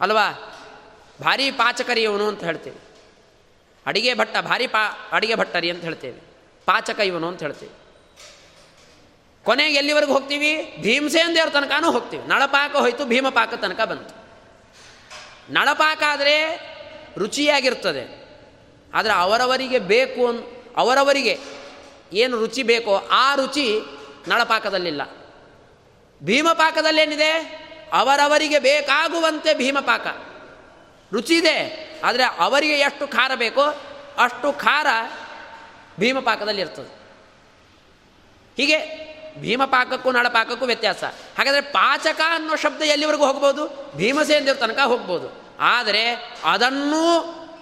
Speaker 1: ಅಲ್ವಾ? ಭಾರಿ ಪಾಚಕರಿ ಇವನು ಅಂತ ಹೇಳ್ತೇವೆ. ಅಡಿಗೆ ಭಟ್ಟ, ಭಾರಿ ಪಾ, ಅಡಿಗೆ ಭಟ್ಟರಿ ಅಂತ ಹೇಳ್ತೇವೆ. ಪಾಚಕ ಇವನು ಅಂತ ಹೇಳ್ತೇವೆ. ಕೊನೆಗೆ ಎಲ್ಲಿವರೆಗೂ ಹೋಗ್ತೀವಿ? ಭೀಮಸೇನ್ ದೇವ್ರ ತನಕನೂ ಹೋಗ್ತೀವಿ. ನಳಪಾಕ ಹೋಯ್ತು, ಭೀಮಪಾಕ ತನಕ ಬಂತು. ನಳಪಾಕ ಆದರೆ ರುಚಿಯಾಗಿರ್ತದೆ. ಆದರೆ ಅವರವರಿಗೆ ಬೇಕು ಅವರವರಿಗೆ ಏನು ರುಚಿ ಬೇಕೋ ಆ ರುಚಿ ನಳಪಾಕದಲ್ಲಿಲ್ಲ. ಭೀಮಪಾಕದಲ್ಲೇನಿದೆ? ಅವರವರಿಗೆ ಬೇಕಾಗುವಂತೆ ಭೀಮಪಾಕ. ರುಚಿ ಇದೆ ಆದರೆ ಅವರಿಗೆ ಎಷ್ಟು ಖಾರ ಬೇಕೋ ಅಷ್ಟು ಖಾರ ಭೀಮಪಾಕದಲ್ಲಿ ಇರ್ತದೆ ಹೀಗೆ ಭೀಮಪಾಕಕ್ಕೂ ನಳಪಾಕಕ್ಕೂ ವ್ಯತ್ಯಾಸ. ಹಾಗಾದರೆ ಪಾಚಕ ಅನ್ನೋ ಶಬ್ದ ಎಲ್ಲಿವರೆಗೂ ಹೋಗ್ಬೋದು? ಭೀಮಸೇನ ತನಕ ಹೋಗ್ಬೋದು. ಆದರೆ ಅದನ್ನೂ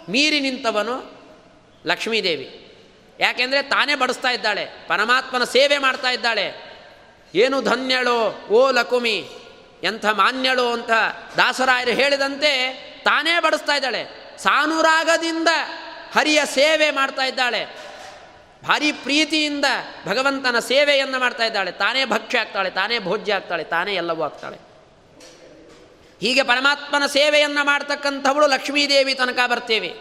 Speaker 1: ಮೀರಿ ನಿಂತವನು ಲಕ್ಷ್ಮೀದೇವಿ. ಯಾಕೆಂದರೆ ತಾನೇ ಬಡಿಸ್ತಾ ಇದ್ದಾಳೆ, ಪರಮಾತ್ಮನ ಸೇವೆ ಮಾಡ್ತಾ ಇದ್ದಾಳೆ. ಏನು ಧನ್ಯಳು, ಓ ಲಕುಮಿ, ಎಂಥ ಮಾನ್ಯಳು ಅಂತ ದಾಸರಾಯರು ಹೇಳಿದಂತೆ ತಾನೇ ಬಡಿಸ್ತಾ ಇದ್ದಾಳೆ. ಸಾನುರಾಗದಿಂದ ಹರಿಯ ಸೇವೆ ಮಾಡ್ತಾ ಇದ್ದಾಳೆ. ಭಾರಿ ಪ್ರೀತಿಯಿಂದ ಭಗವಂತನ ಸೇವೆಯನ್ನು ಮಾಡ್ತಾ ಇದ್ದಾಳೆ. ತಾನೇ ಭಕ್ಷ್ಯ ಆಗ್ತಾಳೆ, ತಾನೇ ಭೋಜ್ಯ ಆಗ್ತಾಳೆ, ತಾನೇ ಎಲ್ಲವೂ ಆಗ್ತಾಳೆ. ಹೀಗೆ ಪರಮಾತ್ಮನ ಸೇವೆಯನ್ನು ಮಾಡ್ತಕ್ಕಂಥವಳು ಲಕ್ಷ್ಮೀದೇವಿ ತನಕ ಬರ್ತೇವೆ.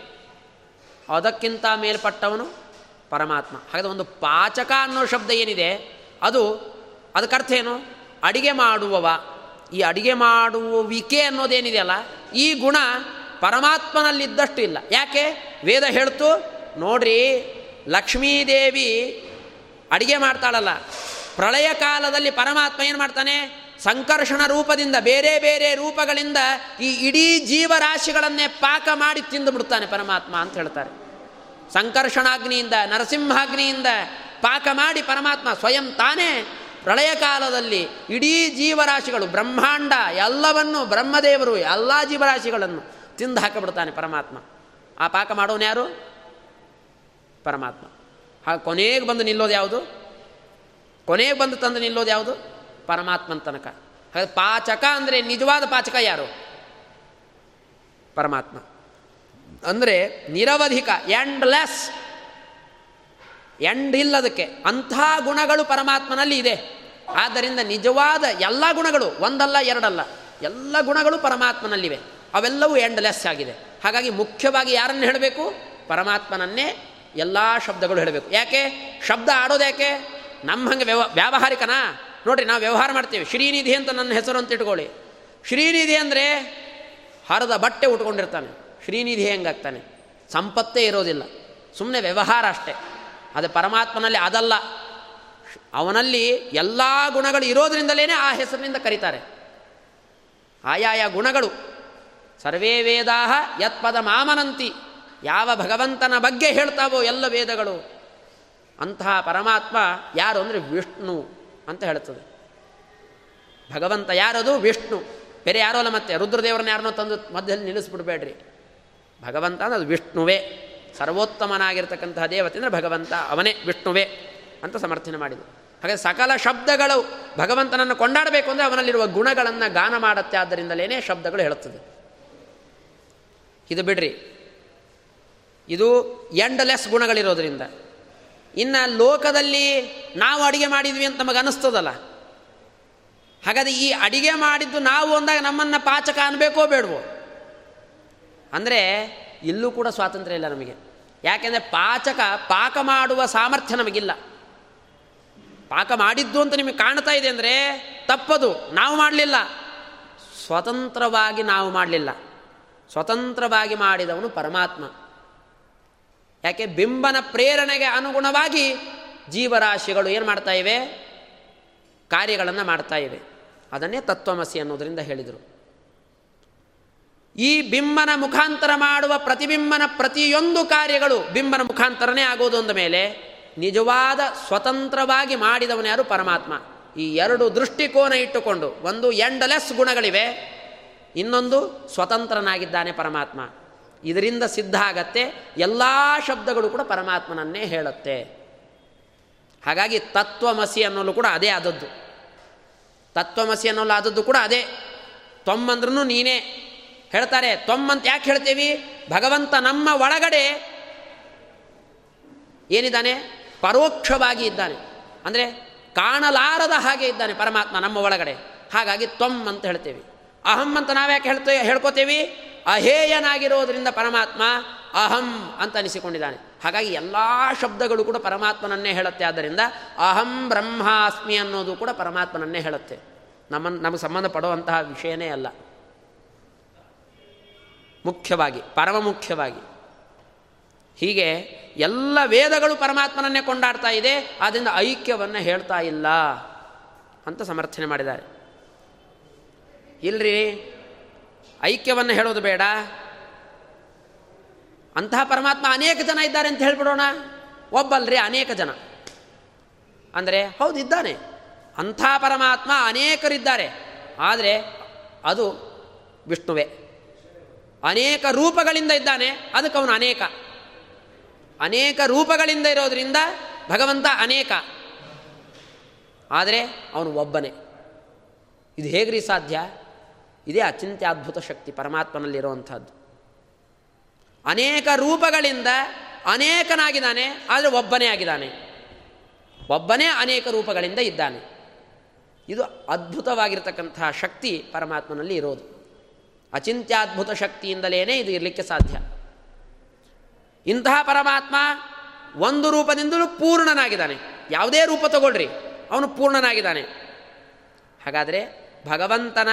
Speaker 1: ಅದಕ್ಕಿಂತ ಮೇಲ್ಪಟ್ಟವನು ಪರಮಾತ್ಮ. ಹಾಗಾದ್ರೆ ಒಂದು ಪಾಚಕ ಅನ್ನೋ ಶಬ್ದ ಏನಿದೆ? ಅದು, ಅದಕ್ಕೆ ಅರ್ಥ ಏನು? ಅಡಿಗೆ ಮಾಡುವವ. ಈ ಅಡಿಗೆ ಮಾಡುವಿಕೆ ಅನ್ನೋದೇನಿದೆಯಲ್ಲ ಈ ಗುಣ ಪರಮಾತ್ಮನಲ್ಲಿದ್ದಷ್ಟು ಇಲ್ಲ. ಯಾಕೆ? ವೇದ ಹೇಳ್ತು, ನೋಡ್ರಿ, ಲಕ್ಷ್ಮೀದೇವಿ ಅಡಿಗೆ ಮಾಡ್ತಾಳಲ್ಲ. ಪ್ರಳಯ ಕಾಲದಲ್ಲಿ ಪರಮಾತ್ಮ ಏನು ಮಾಡ್ತಾನೆ? ಸಂಕರ್ಷಣ ರೂಪದಿಂದ, ಬೇರೆ ಬೇರೆ ರೂಪಗಳಿಂದ ಈ ಇಡೀ ಜೀವರಾಶಿಗಳನ್ನೇ ಪಾಕ ಮಾಡಿ ತಿಂದು ಬಿಡ್ತಾನೆ ಪರಮಾತ್ಮ ಅಂತ ಹೇಳ್ತಾರೆ. ಸಂಕರ್ಷಣಾಗ್ನಿಯಿಂದ, ನರಸಿಂಹಾಗ್ನಿಯಿಂದ ಪಾಕ ಮಾಡಿ ಪರಮಾತ್ಮ ಸ್ವಯಂ ತಾನೇ ಪ್ರಳಯ ಕಾಲದಲ್ಲಿ ಇಡೀ ಜೀವರಾಶಿಗಳು, ಬ್ರಹ್ಮಾಂಡ ಎಲ್ಲವನ್ನು, ಬ್ರಹ್ಮದೇವರು ಎಲ್ಲ ಜೀವರಾಶಿಗಳನ್ನು ತಿಂದು ಹಾಕಿಬಿಡ್ತಾನೆ ಪರಮಾತ್ಮ. ಆ ಪಾಕ ಮಾಡೋನು ಯಾರು? ಪರಮಾತ್ಮ. ಹಾಗೆ ಕೊನೆಗೆ ಬಂದು ನಿಲ್ಲೋದು ಯಾವುದು? ಕೊನೆಗೆ ಬಂದು ತಂದು ನಿಲ್ಲೋದು ಯಾವುದು? ಪರಮಾತ್ಮನ ತನಕ. ಹಾಗೆ ಪಾಚಕ ಅಂದರೆ ನಿಜವಾದ ಪಾಚಕ ಯಾರು? ಪರಮಾತ್ಮ. ಅಂದರೆ ನಿರವಧಿಕ ಎಂಡ್ ಲೆಸ್ ಎಂಡ್ ಇಲ್ಲದಕ್ಕೆ ಅಂಥ ಗುಣಗಳು ಪರಮಾತ್ಮನಲ್ಲಿ ಇದೆ. ಆದ್ದರಿಂದ ನಿಜವಾದ ಎಲ್ಲ ಗುಣಗಳು ಒಂದಲ್ಲ, ಎರಡಲ್ಲ, ಎಲ್ಲ ಗುಣಗಳು ಪರಮಾತ್ಮನಲ್ಲಿವೆ. ಅವೆಲ್ಲವೂ ಎಂಡ್ಲೆಸ್ ಆಗಿದೆ. ಹಾಗಾಗಿ ಮುಖ್ಯವಾಗಿ ಯಾರನ್ನು ಹೇಳಬೇಕು? ಪರಮಾತ್ಮನನ್ನೇ ಎಲ್ಲ ಶಬ್ದಗಳು ಹೇಳಬೇಕು. ಯಾಕೆ? ಶಬ್ದ ಆಡೋದು ಯಾಕೆ? ನಮ್ಮ ಹಂಗೆ ವ್ಯವ, ವ್ಯಾವಹಾರಿಕನಾ? ನೋಡಿರಿ, ನಾವು ವ್ಯವಹಾರ ಮಾಡ್ತೀವಿ. ಶ್ರೀನಿಧಿ ಅಂತ ನನ್ನ ಹೆಸರು ಅಂತ ಇಟ್ಕೊಳ್ಳಿ. ಶ್ರೀನಿಧಿ ಅಂದರೆ ಹರದ ಬಟ್ಟೆ ಉಟ್ಕೊಂಡಿರ್ತಾನೆ. ಶ್ರೀನಿಧಿ ಹೆಂಗಾಗ್ತಾನೆ ಸಂಪತ್ತೇ ಇರೋದಿಲ್ಲ. ಸುಮ್ಮನೆ ವ್ಯವಹಾರ ಅಷ್ಟೇ. ಅದು ಪರಮಾತ್ಮನಲ್ಲಿ ಅದಲ್ಲ. ಅವನಲ್ಲಿ ಎಲ್ಲ ಗುಣಗಳು ಇರೋದ್ರಿಂದಲೇ ಆ ಹೆಸರಿನಿಂದ ಕರೀತಾರೆ. ಆಯಾಯ ಗುಣಗಳು. ಸರ್ವೇ ವೇದಾ ಯತ್ಪದ ಮಾಮನಂತಿ. ಯಾವ ಭಗವಂತನ ಬಗ್ಗೆ ಹೇಳ್ತಾವೋ ಎಲ್ಲ ವೇದಗಳು. ಅಂತಹ ಪರಮಾತ್ಮ ಯಾರು ಅಂದರೆ ವಿಷ್ಣು ಅಂತ ಹೇಳ್ತದೆ. ಭಗವಂತ ಯಾರದು? ವಿಷ್ಣು. ಬೇರೆ ಯಾರೋ ಅಲ್ಲ ಮತ್ತೆ? ರುದ್ರದೇವರನ್ನ ಯಾರನ್ನೋ ತಂದು ಮಧ್ಯದಲ್ಲಿ ನಿಲ್ಲಿಸ್ಬಿಡ್ಬೇಡ್ರಿ. ಭಗವಂತ ಅನ್ನೋದು ವಿಷ್ಣುವೇ. ಸರ್ವೋತ್ತಮನಾಗಿರ್ತಕ್ಕಂತಹ ದೇವತೆ ಅಂದರೆ ಭಗವಂತ, ಅವನೇ ವಿಷ್ಣುವೇ ಅಂತ ಸಮರ್ಥನೆ ಮಾಡಿದರು ಹಾಗೆ ಸಕಲ ಶಬ್ದಗಳು ಭಗವಂತನನ್ನು ಕೊಂಡಾಡಬೇಕು ಅಂದರೆ ಅವನಲ್ಲಿರುವ ಗುಣಗಳನ್ನು ಗಾನ ಮಾಡುತ್ತೆ ಆದ್ದರಿಂದಲೇ ಶಬ್ದಗಳು ಹೇಳುತ್ತದೆ. ಇದು ಬಿಡ್ರಿ. ಇದು ಎಂಡ್ಲೆಸ್ ಗುಣಗಳಿರೋದರಿಂದ. ಇನ್ನು ಲೋಕದಲ್ಲಿ ನಾವು ಅಡಿಗೆ ಮಾಡಿದ್ವಿ ಅಂತ ನಮಗೆ ಅನ್ನಿಸ್ತದಲ್ಲ ಹಾಗಾದರೆ ಈ ಅಡಿಗೆ ಮಾಡಿದ್ದು ನಾವು ಅಂದಾಗ ನಮ್ಮನ್ನು ಪಾಚಕ ಅನ್ಬೇಕೋ ಬೇಡವೋ? ಅಂದರೆ ಇಲ್ಲೂ ಕೂಡ ಸ್ವಾತಂತ್ರ್ಯ ಇಲ್ಲ ನಮಗೆ. ಯಾಕೆಂದರೆ ಪಾಚಕ, ಪಾಕ ಮಾಡುವ ಸಾಮರ್ಥ್ಯ ನಮಗಿಲ್ಲ. ಪಾಕ ಮಾಡಿದ್ದು ಅಂತ ನಿಮಗೆ ಕಾಣ್ತಾ ಇದೆ ಅಂದರೆ ತಪ್ಪದು, ನಾವು ಮಾಡಲಿಲ್ಲ. ಸ್ವತಂತ್ರವಾಗಿ ನಾವು ಮಾಡಲಿಲ್ಲ. ಸ್ವತಂತ್ರವಾಗಿ ಮಾಡಿದವನು ಪರಮಾತ್ಮ. ಯಾಕೆ? ಬಿಂಬನ ಪ್ರೇರಣೆಗೆ ಅನುಗುಣವಾಗಿ ಜೀವರಾಶಿಗಳು ಏನು ಮಾಡ್ತಾ ಇವೆ? ಕಾರ್ಯಗಳನ್ನು ಮಾಡ್ತಾ ಇವೆ. ಅದನ್ನೇ ತತ್ವಮಸಿ ಅನ್ನೋದರಿಂದ ಹೇಳಿದರು. ಈ ಬಿಂಬನ ಮುಖಾಂತರ ಮಾಡುವ ಪ್ರತಿಬಿಂಬನ ಪ್ರತಿಯೊಂದು ಕಾರ್ಯಗಳು ಬಿಂಬನ ಮುಖಾಂತರನೇ ಆಗೋದು ಅಂದ ಮೇಲೆ ನಿಜವಾದ ಸ್ವತಂತ್ರವಾಗಿ ಮಾಡಿದವನು ಯಾರು? ಪರಮಾತ್ಮ. ಈ ಎರಡು ದೃಷ್ಟಿಕೋನ ಇಟ್ಟುಕೊಂಡು ಒಂದು ಎಂಡಲೆಸ್ ಗುಣಗಳಿವೆ, ಇನ್ನೊಂದು ಸ್ವತಂತ್ರನಾಗಿದ್ದಾನೆ ಪರಮಾತ್ಮ. ಇದರಿಂದ ಸಿದ್ಧ ಆಗತ್ತೆ, ಎಲ್ಲ ಶಬ್ದಗಳು ಕೂಡ ಪರಮಾತ್ಮನನ್ನೇ ಹೇಳುತ್ತೆ. ಹಾಗಾಗಿ ತತ್ವಮಸಿ ಅನ್ನೋದು ಕೂಡ ಅದೇ ಆದದ್ದು. ತತ್ವಮಸಿ ಅನ್ನೋಲ್ಲ ಆದದ್ದು ಕೂಡ ಅದೇ. ತೊಮ್ಮಂದ್ರೂ ನೀನೇ. ಹೇಳ್ತಾರೆ, ತೊಮ್ಮಂತ ಯಾಕೆ ಹೇಳ್ತೀವಿ? ಭಗವಂತ ನಮ್ಮ ಒಳಗಡೆ ಏನಿದ್ದಾನೆ? ಪರೋಕ್ಷವಾಗಿ ಇದ್ದಾನೆ. ಅಂದರೆ ಕಾಣಲಾರದ ಹಾಗೆ ಇದ್ದಾನೆ ಪರಮಾತ್ಮ ನಮ್ಮ ಒಳಗಡೆ. ಹಾಗಾಗಿ ತ್ವಮ್ ಅಂತ ಹೇಳ್ತೇವೆ. ಅಹಂ ಅಂತ ನಾವ್ಯಾಕೆ ಹೇಳ್ತೇವೆ ಹೇಳ್ಕೋತೇವಿ? ಅಹೇಯನಾಗಿರೋದ್ರಿಂದ ಪರಮಾತ್ಮ ಅಹಂ ಅಂತ ಅನಿಸಿಕೊಂಡಿದ್ದಾನೆ. ಹಾಗಾಗಿ ಎಲ್ಲ ಶಬ್ದಗಳು ಕೂಡ ಪರಮಾತ್ಮನನ್ನೇ ಹೇಳುತ್ತೆ. ಆದ್ದರಿಂದ ಅಹಂ ಬ್ರಹ್ಮಾಸ್ಮಿ ಅನ್ನೋದು ಕೂಡ ಪರಮಾತ್ಮನನ್ನೇ ಹೇಳುತ್ತೆ. ನಮ್ಮನ್ನು ನಮಗೆ ಸಂಬಂಧಪಡುವಂತಹ ವಿಷಯನೇ ಅಲ್ಲ. ಮುಖ್ಯವಾಗಿ, ಪರಮ ಮುಖ್ಯವಾಗಿ. ಹೀಗೆ ಎಲ್ಲ ವೇದಗಳು ಪರಮಾತ್ಮನನ್ನೇ ಕೊಂಡಾಡ್ತಾ ಇದೆ ಆದ್ದರಿಂದ ಐಕ್ಯವನ್ನು ಹೇಳ್ತಾ ಇಲ್ಲ ಅಂತ ಸಮರ್ಥನೆ ಮಾಡಿದ್ದಾರೆ. ಇಲ್ರಿ, ಐಕ್ಯವನ್ನು ಹೇಳೋದು ಬೇಡ. ಅಂತಹ ಪರಮಾತ್ಮ ಅನೇಕ ಜನ ಇದ್ದಾರೆ ಅಂತ ಹೇಳ್ಬಿಡೋಣ. ಒಬ್ಬಲ್ರಿ ಅನೇಕ ಜನ. ಅಂದರೆ ಹೌದು, ಇದ್ದಾನೆ. ಅಂಥ ಪರಮಾತ್ಮ ಅನೇಕರಿದ್ದಾರೆ. ಆದರೆ ಅದು ವಿಷ್ಣುವೇ. ಅನೇಕ ರೂಪಗಳಿಂದ ಇದ್ದಾನೆ, ಅದಕ್ಕೆ ಅವನು ಅನೇಕ. ಅನೇಕ ರೂಪಗಳಿಂದ ಇರೋದರಿಂದ ಭಗವಂತ ಅನೇಕ. ಆದರೆ ಅವನು ಒಬ್ಬನೇ. ಇದು ಹೇಗ್ರಿ ಸಾಧ್ಯ? ಇದೇ ಅಚಿಂತ್ಯದ್ಭುತ ಶಕ್ತಿ ಪರಮಾತ್ಮನಲ್ಲಿರುವಂಥದ್ದು. ಅನೇಕ ರೂಪಗಳಿಂದ ಅನೇಕನಾಗಿದ್ದಾನೆ, ಆದರೆ ಒಬ್ಬನೇ ಆಗಿದ್ದಾನೆ. ಒಬ್ಬನೇ ಅನೇಕ ರೂಪಗಳಿಂದ ಇದ್ದಾನೆ. ಇದು ಅದ್ಭುತವಾಗಿರತಕ್ಕಂತಹ ಶಕ್ತಿ ಪರಮಾತ್ಮನಲ್ಲಿ ಇರೋದು. ಅಚಿಂತ್ಯದ್ಭುತ ಶಕ್ತಿಯಿಂದಲೇ ಇದು ಇರಲಿಕ್ಕೆ ಸಾಧ್ಯ. ಇಂತಹ ಪರಮಾತ್ಮ ಒಂದು ರೂಪದಿಂದಲೂ ಪೂರ್ಣನಾಗಿದ್ದಾನೆ. ಯಾವುದೇ ರೂಪ ತಗೊಳ್ರಿ, ಅವನು ಪೂರ್ಣನಾಗಿದ್ದಾನೆ. ಹಾಗಾದರೆ ಭಗವಂತನ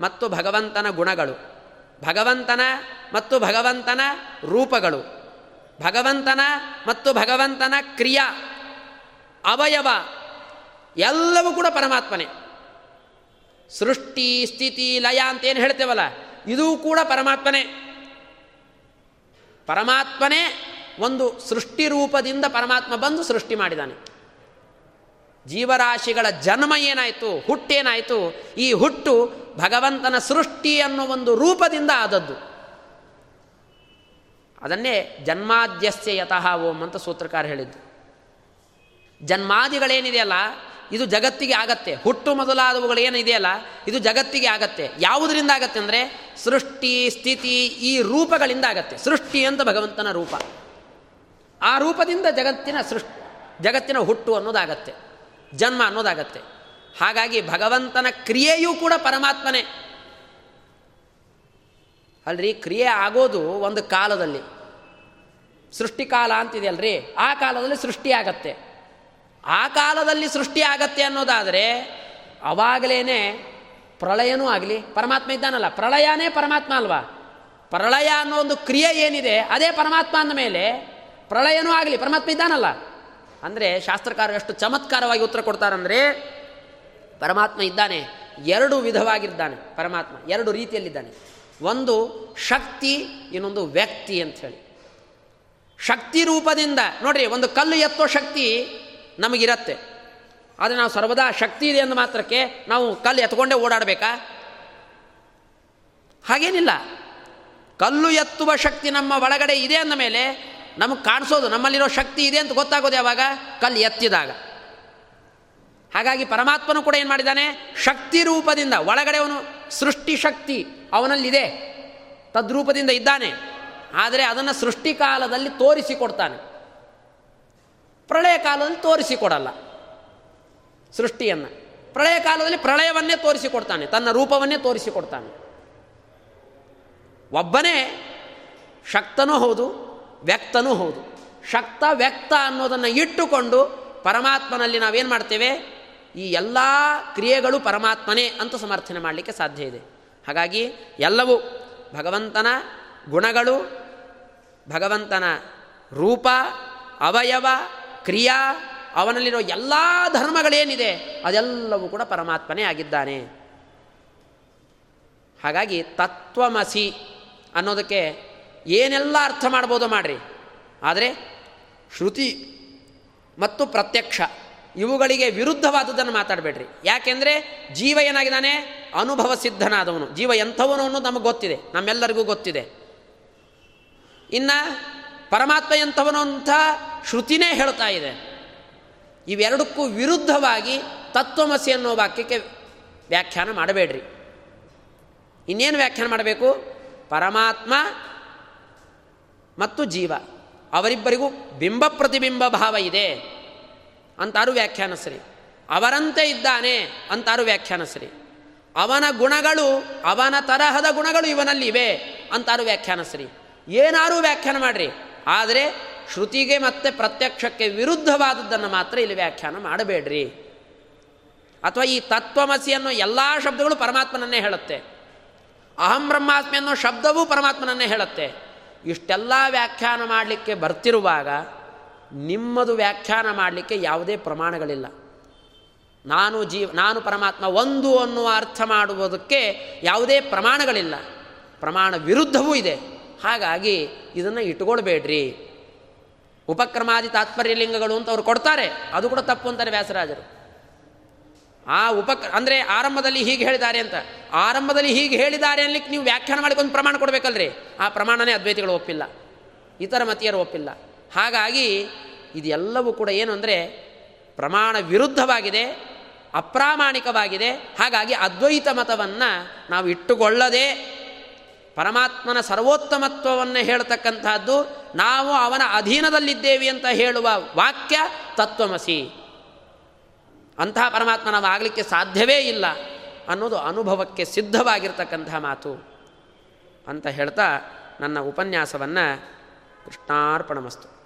Speaker 1: ಮತ್ತು ಭಗವಂತನ ಗುಣಗಳು, ಭಗವಂತನ ಮತ್ತು ಭಗವಂತನ ರೂಪಗಳು, ಭಗವಂತನ ಮತ್ತು ಭಗವಂತನ ಕ್ರಿಯಾ, ಅವಯವ, ಎಲ್ಲವೂ ಕೂಡ ಪರಮಾತ್ಮನೇ. ಸೃಷ್ಟಿ ಸ್ಥಿತಿ ಲಯ ಅಂತ ಏನು ಹೇಳ್ತೇವಲ್ಲ, ಇದೂ ಕೂಡ ಪರಮಾತ್ಮನೇ. ಪರಮಾತ್ಮನೇ ಒಂದು ಸೃಷ್ಟಿ ರೂಪದಿಂದ ಪರಮಾತ್ಮ ಬಂದು ಸೃಷ್ಟಿ ಮಾಡಿದಾನೆ. ಜೀವರಾಶಿಗಳ ಜನ್ಮ ಏನಾಯಿತು, ಹುಟ್ಟೇನಾಯಿತು, ಈ ಹುಟ್ಟು ಭಗವಂತನ ಸೃಷ್ಟಿ ಅನ್ನೋ ಒಂದು ರೂಪದಿಂದ ಆದದ್ದು. ಅದನ್ನೇ ಜನ್ಮಾದ್ಯಸ್ಯ ಯತಃ ಓಂ ಅಂತ ಸೂತ್ರಕಾರ ಹೇಳಿದ್ದು. ಜನ್ಮಾದಿಗಳೇನಿದೆಯಲ್ಲ ಇದು ಜಗತ್ತಿಗೆ ಆಗತ್ತೆ. ಹುಟ್ಟು ಮೊದಲಾದವುಗಳು ಏನಿದೆಯಲ್ಲ ಇದು ಜಗತ್ತಿಗೆ ಆಗತ್ತೆ. ಯಾವುದರಿಂದ ಆಗತ್ತೆ ಅಂದರೆ ಸೃಷ್ಟಿ, ಸ್ಥಿತಿ ಈ ರೂಪಗಳಿಂದ ಆಗತ್ತೆ. ಸೃಷ್ಟಿ ಅಂತ ಭಗವಂತನ ರೂಪ. ಆ ರೂಪದಿಂದ ಜಗತ್ತಿನ ಸೃಷ್ಟಿ, ಜಗತ್ತಿನ ಹುಟ್ಟು ಅನ್ನೋದಾಗತ್ತೆ. ಜನ್ಮ ಅನ್ನೋದಾಗತ್ತೆ. ಹಾಗಾಗಿ ಭಗವಂತನ ಕ್ರಿಯೆಯೂ ಕೂಡ ಪರಮಾತ್ಮನೇ. ಅಲ್ರಿ, ಕ್ರಿಯೆ ಆಗೋದು ಒಂದು ಕಾಲದಲ್ಲಿ. ಸೃಷ್ಟಿಕಾಲ ಅಂತಿದೆಯಲ್ರಿ ಆ ಕಾಲದಲ್ಲಿ ಸೃಷ್ಟಿ ಆಗತ್ತೆ. ಆ ಕಾಲದಲ್ಲಿ ಸೃಷ್ಟಿ ಆಗತ್ತೆ ಅನ್ನೋದಾದರೆ ಅವಾಗಲೇ ಪ್ರಳಯನೂ ಆಗಲಿ, ಪರಮಾತ್ಮ ಇದ್ದಾನಲ್ಲ, ಪ್ರಳಯನೇ ಪರಮಾತ್ಮ ಅಲ್ವಾ? ಪ್ರಳಯ ಅನ್ನೋ ಒಂದು ಕ್ರಿಯೆ ಏನಿದೆ, ಅದೇ ಪರಮಾತ್ಮ ಅಂದ ಮೇಲೆ ಪ್ರಳಯನೂ ಆಗಲಿ, ಪರಮಾತ್ಮ ಇದ್ದಾನಲ್ಲ? ಅಂದರೆ ಶಾಸ್ತ್ರಕಾರ ಎಷ್ಟು ಚಮತ್ಕಾರವಾಗಿ ಉತ್ತರ ಕೊಡ್ತಾರಂದರೆ ಪರಮಾತ್ಮ ಇದ್ದಾನೆ, ಎರಡು ವಿಧವಾಗಿದ್ದಾನೆ ಪರಮಾತ್ಮ, ಎರಡು ರೀತಿಯಲ್ಲಿದ್ದಾನೆ. ಒಂದು ಶಕ್ತಿ, ಇನ್ನೊಂದು ವ್ಯಕ್ತಿ ಅಂತ ಹೇಳಿ. ಶಕ್ತಿ ರೂಪದಿಂದ, ನೋಡ್ರಿ, ಒಂದು ಕಲ್ಲು ಎತ್ತೋ ಶಕ್ತಿ ನಮಗಿರತ್ತೆ. ಆದರೆ ನಾವು ಸರ್ವದಾ ಶಕ್ತಿ ಇದೆ ಅಂದ ಮಾತ್ರಕ್ಕೆ ನಾವು ಕಲ್ಲು ಎತ್ಕೊಂಡೇ ಓಡಾಡಬೇಕಾ? ಹಾಗೇನಿಲ್ಲ. ಕಲ್ಲು ಎತ್ತುವ ಶಕ್ತಿ ನಮ್ಮ ಒಳಗಡೆ ಇದೆ ಅಂದ ಮೇಲೆ ನಮಗೆ ಕಾಣಿಸೋದು, ನಮ್ಮಲ್ಲಿರೋ ಶಕ್ತಿ ಇದೆ ಅಂತ ಗೊತ್ತಾಗೋದು ಯಾವಾಗ? ಕಲ್ಲು ಎತ್ತಿದಾಗ. ಹಾಗಾಗಿ ಪರಮಾತ್ಮನು ಕೂಡ ಏನು ಮಾಡಿದ್ದಾನೆ? ಶಕ್ತಿ ರೂಪದಿಂದ, ಒಳಗಡೆ ಅವನು ಸೃಷ್ಟಿ ಶಕ್ತಿ ಅವನಲ್ಲಿದೆ. ತದ್ರೂಪದಿಂದ ಇದ್ದಾನೆ. ಆದರೆ ಅದನ್ನು ಸೃಷ್ಟಿಕಾಲದಲ್ಲಿ ತೋರಿಸಿಕೊಡ್ತಾನೆ ಪ್ರಳಯ ಕಾಲದಲ್ಲಿ ತೋರಿಸಿಕೊಡಲ್ಲ ಸೃಷ್ಟಿಯನ್ನು. ಪ್ರಳಯ ಕಾಲದಲ್ಲಿ ಪ್ರಳಯವನ್ನೇ ತೋರಿಸಿಕೊಡ್ತಾನೆ, ತನ್ನ ರೂಪವನ್ನೇ ತೋರಿಸಿಕೊಡ್ತಾನೆ. ಒಬ್ಬನೇ ಶಕ್ತನೂ ಹೌದು, ವ್ಯಕ್ತನೂ ಹೌದು. ಶಕ್ತ, ವ್ಯಕ್ತ ಅನ್ನೋದನ್ನು ಇಟ್ಟುಕೊಂಡು ಪರಮಾತ್ಮನಲ್ಲಿ ನಾವೇನು ಮಾಡ್ತೇವೆ? ಈ ಎಲ್ಲ ಕ್ರಿಯೆಗಳು ಪರಮಾತ್ಮನೇ ಅಂತ ಸಮರ್ಥನೆ ಮಾಡಲಿಕ್ಕೆ ಸಾಧ್ಯ ಇದೆ. ಹಾಗಾಗಿ ಎಲ್ಲವೂ ಭಗವಂತನ ಗುಣಗಳು, ಭಗವಂತನ ರೂಪ, ಅವಯವ ಕ್ರಿಯಾ, ಅವನಲ್ಲಿರೋ ಎಲ್ಲ ಧರ್ಮಗಳೇನಿದೆ, ಅದೆಲ್ಲವೂ ಕೂಡ ಪರಮಾತ್ಮನೇ ಆಗಿದ್ದಾನೆ. ಹಾಗಾಗಿ ತತ್ವಮಸಿ ಅನ್ನೋದಕ್ಕೆ ಏನೆಲ್ಲ ಅರ್ಥ ಮಾಡ್ಬೋದು ಮಾಡ್ರಿ. ಆದರೆ ಶ್ರುತಿ ಮತ್ತು ಪ್ರತ್ಯಕ್ಷ ಇವುಗಳಿಗೆ ವಿರುದ್ಧವಾದದ್ದನ್ನು ಮಾತಾಡಬೇಡ್ರಿ. ಯಾಕೆಂದರೆ ಜೀವ ಏನಾಗಿದ್ದಾನೆ? ಅನುಭವ ಸಿದ್ಧನಾದವನು. ಜೀವ ಎಂಥವನು ಅನ್ನೋದು ನಮಗೆ ಗೊತ್ತಿದೆ. ನಮ್ಮೆಲ್ಲರಿಗೂ ಗೊತ್ತಿದೆ. ಇನ್ನು ಪರಮಾತ್ಮ ಎಂಥವನು ಅಂತ ಶ್ರುತಿನೇ ಹೇಳ್ತಾ ಇದೆ. ಇವೆರಡಕ್ಕೂ ವಿರುದ್ಧವಾಗಿ ತತ್ವಮಸಿ ಅನ್ನೋ ವಾಕ್ಯಕ್ಕೆ ವ್ಯಾಖ್ಯಾನ ಮಾಡಬೇಡ್ರಿ. ಇನ್ನೇನು ವ್ಯಾಖ್ಯಾನ ಮಾಡಬೇಕು? ಪರಮಾತ್ಮ ಮತ್ತು ಜೀವ. ಅವರಿಬ್ಬರಿಗೂ ಬಿಂಬ ಪ್ರತಿಬಿಂಬ ಭಾವ ಇದೆ ಅಂತಾರು ವ್ಯಾಖ್ಯಾನ ಸರಿ. ಅವರಂತೆ ಇದ್ದಾನೆ ಅಂತಾರು ವ್ಯಾಖ್ಯಾನ ಸರಿ. ಅವನ ಗುಣಗಳು, ಅವನ ತರಹದ ಗುಣಗಳು ಇವನಲ್ಲಿ ಇವೆ ಅಂತಾರು ವ್ಯಾಖ್ಯಾನ ಸರಿ. ಏನಾರು ವ್ಯಾಖ್ಯಾನ ಮಾಡ್ರಿ. ಆದರೆ ಶ್ರುತಿಗೆ ಮತ್ತು ಪ್ರತ್ಯಕ್ಷಕ್ಕೆ ವಿರುದ್ಧವಾದದ್ದನ್ನು ಮಾತ್ರ ಇಲ್ಲಿ ವ್ಯಾಖ್ಯಾನ ಮಾಡಬೇಡ್ರಿ. ಅಥವಾ ಈ ತತ್ವಮಸಿ ಅನ್ನೋ ಎಲ್ಲ ಶಬ್ದಗಳು ಪರಮಾತ್ಮನನ್ನೇ ಹೇಳುತ್ತೆ. ಅಹಂ ಬ್ರಹ್ಮಾಸ್ಮಿ ಅನ್ನೋ ಶಬ್ದವೂ ಪರಮಾತ್ಮನನ್ನೇ ಹೇಳುತ್ತೆ. ಇಷ್ಟೆಲ್ಲ ವ್ಯಾಖ್ಯಾನ ಮಾಡಲಿಕ್ಕೆ ಬರ್ತಿರುವಾಗ ನಿಮ್ಮದು ವ್ಯಾಖ್ಯಾನ ಮಾಡಲಿಕ್ಕೆ ಯಾವುದೇ ಪ್ರಮಾಣಗಳಿಲ್ಲ. ನಾನು ಜೀವ, ನಾನು ಪರಮಾತ್ಮ ಒಂದು ಅನ್ನುವ ಅರ್ಥ ಮಾಡುವುದಕ್ಕೆ ಯಾವುದೇ ಪ್ರಮಾಣಗಳಿಲ್ಲ. ಪ್ರಮಾಣ ವಿರುದ್ಧವೂ ಇದೆ. ಹಾಗಾಗಿ ಇದನ್ನು ಇಟ್ಕೊಳ್ಬೇಡ್ರಿ. ಉಪಕ್ರಮಾದಿ ತಾತ್ಪರ್ಯ ಲಿಂಗಗಳು ಅಂತ ಅವ್ರು ಕೊಡ್ತಾರೆ. ಅದು ಕೂಡ ತಪ್ಪು ಅಂತಾರೆ ವ್ಯಾಸರಾಜರು. ಆ ಉಪಕ್ರ ಅಂದರೆ ಆರಂಭದಲ್ಲಿ ಹೀಗೆ ಹೇಳಿದ್ದಾರೆ ಅಂತ. ಆರಂಭದಲ್ಲಿ ಹೀಗೆ ಹೇಳಿದ್ದಾರೆ ಅನ್ಲಿಕ್ಕೆ ನೀವು ವ್ಯಾಖ್ಯಾನ ಮಾಡಿಕೊಂಡು ಪ್ರಮಾಣ ಕೊಡಬೇಕಲ್ರಿ. ಆ ಪ್ರಮಾಣನೇ ಅದ್ವೈತಿಗಳು ಒಪ್ಪಿಲ್ಲ. ಇತರ ಮತೀಯರು ಒಪ್ಪಿಲ್ಲ. ಹಾಗಾಗಿ ಇದೆಲ್ಲವೂ ಕೂಡ ಏನು ಅಂದರೆ ಪ್ರಮಾಣ ವಿರುದ್ಧವಾಗಿದೆ, ಅಪ್ರಾಮಾಣಿಕವಾಗಿದೆ. ಹಾಗಾಗಿ ಅದ್ವೈತ ಮತವನ್ನು ನಾವು ಇಟ್ಟುಕೊಳ್ಳದೆ ಪರಮಾತ್ಮನ ಸರ್ವೋತ್ತಮತ್ವವನ್ನು ಹೇಳ್ತಕ್ಕಂಥದ್ದು ನಾವು ಅವನ ಅಧೀನದಲ್ಲಿದ್ದೇವೆ ಅಂತ ಹೇಳುವ ವಾಕ್ಯ ತತ್ವಮಸಿ. ಅಂತಹ ಪರಮಾತ್ಮ ನಾವು ಆಗಲಿಕ್ಕೆ ಸಾಧ್ಯವೇ ಇಲ್ಲ ಅನ್ನೋದು ಅನುಭವಕ್ಕೆ ಸಿದ್ಧವಾಗಿರ್ತಕ್ಕಂಥ ಮಾತು. ಅಂತ ಹೇಳ್ತಾ ನನ್ನ ಉಪನ್ಯಾಸವನ್ನು ಕೃಷ್ಣಾರ್ಪಣಮಸ್ತು.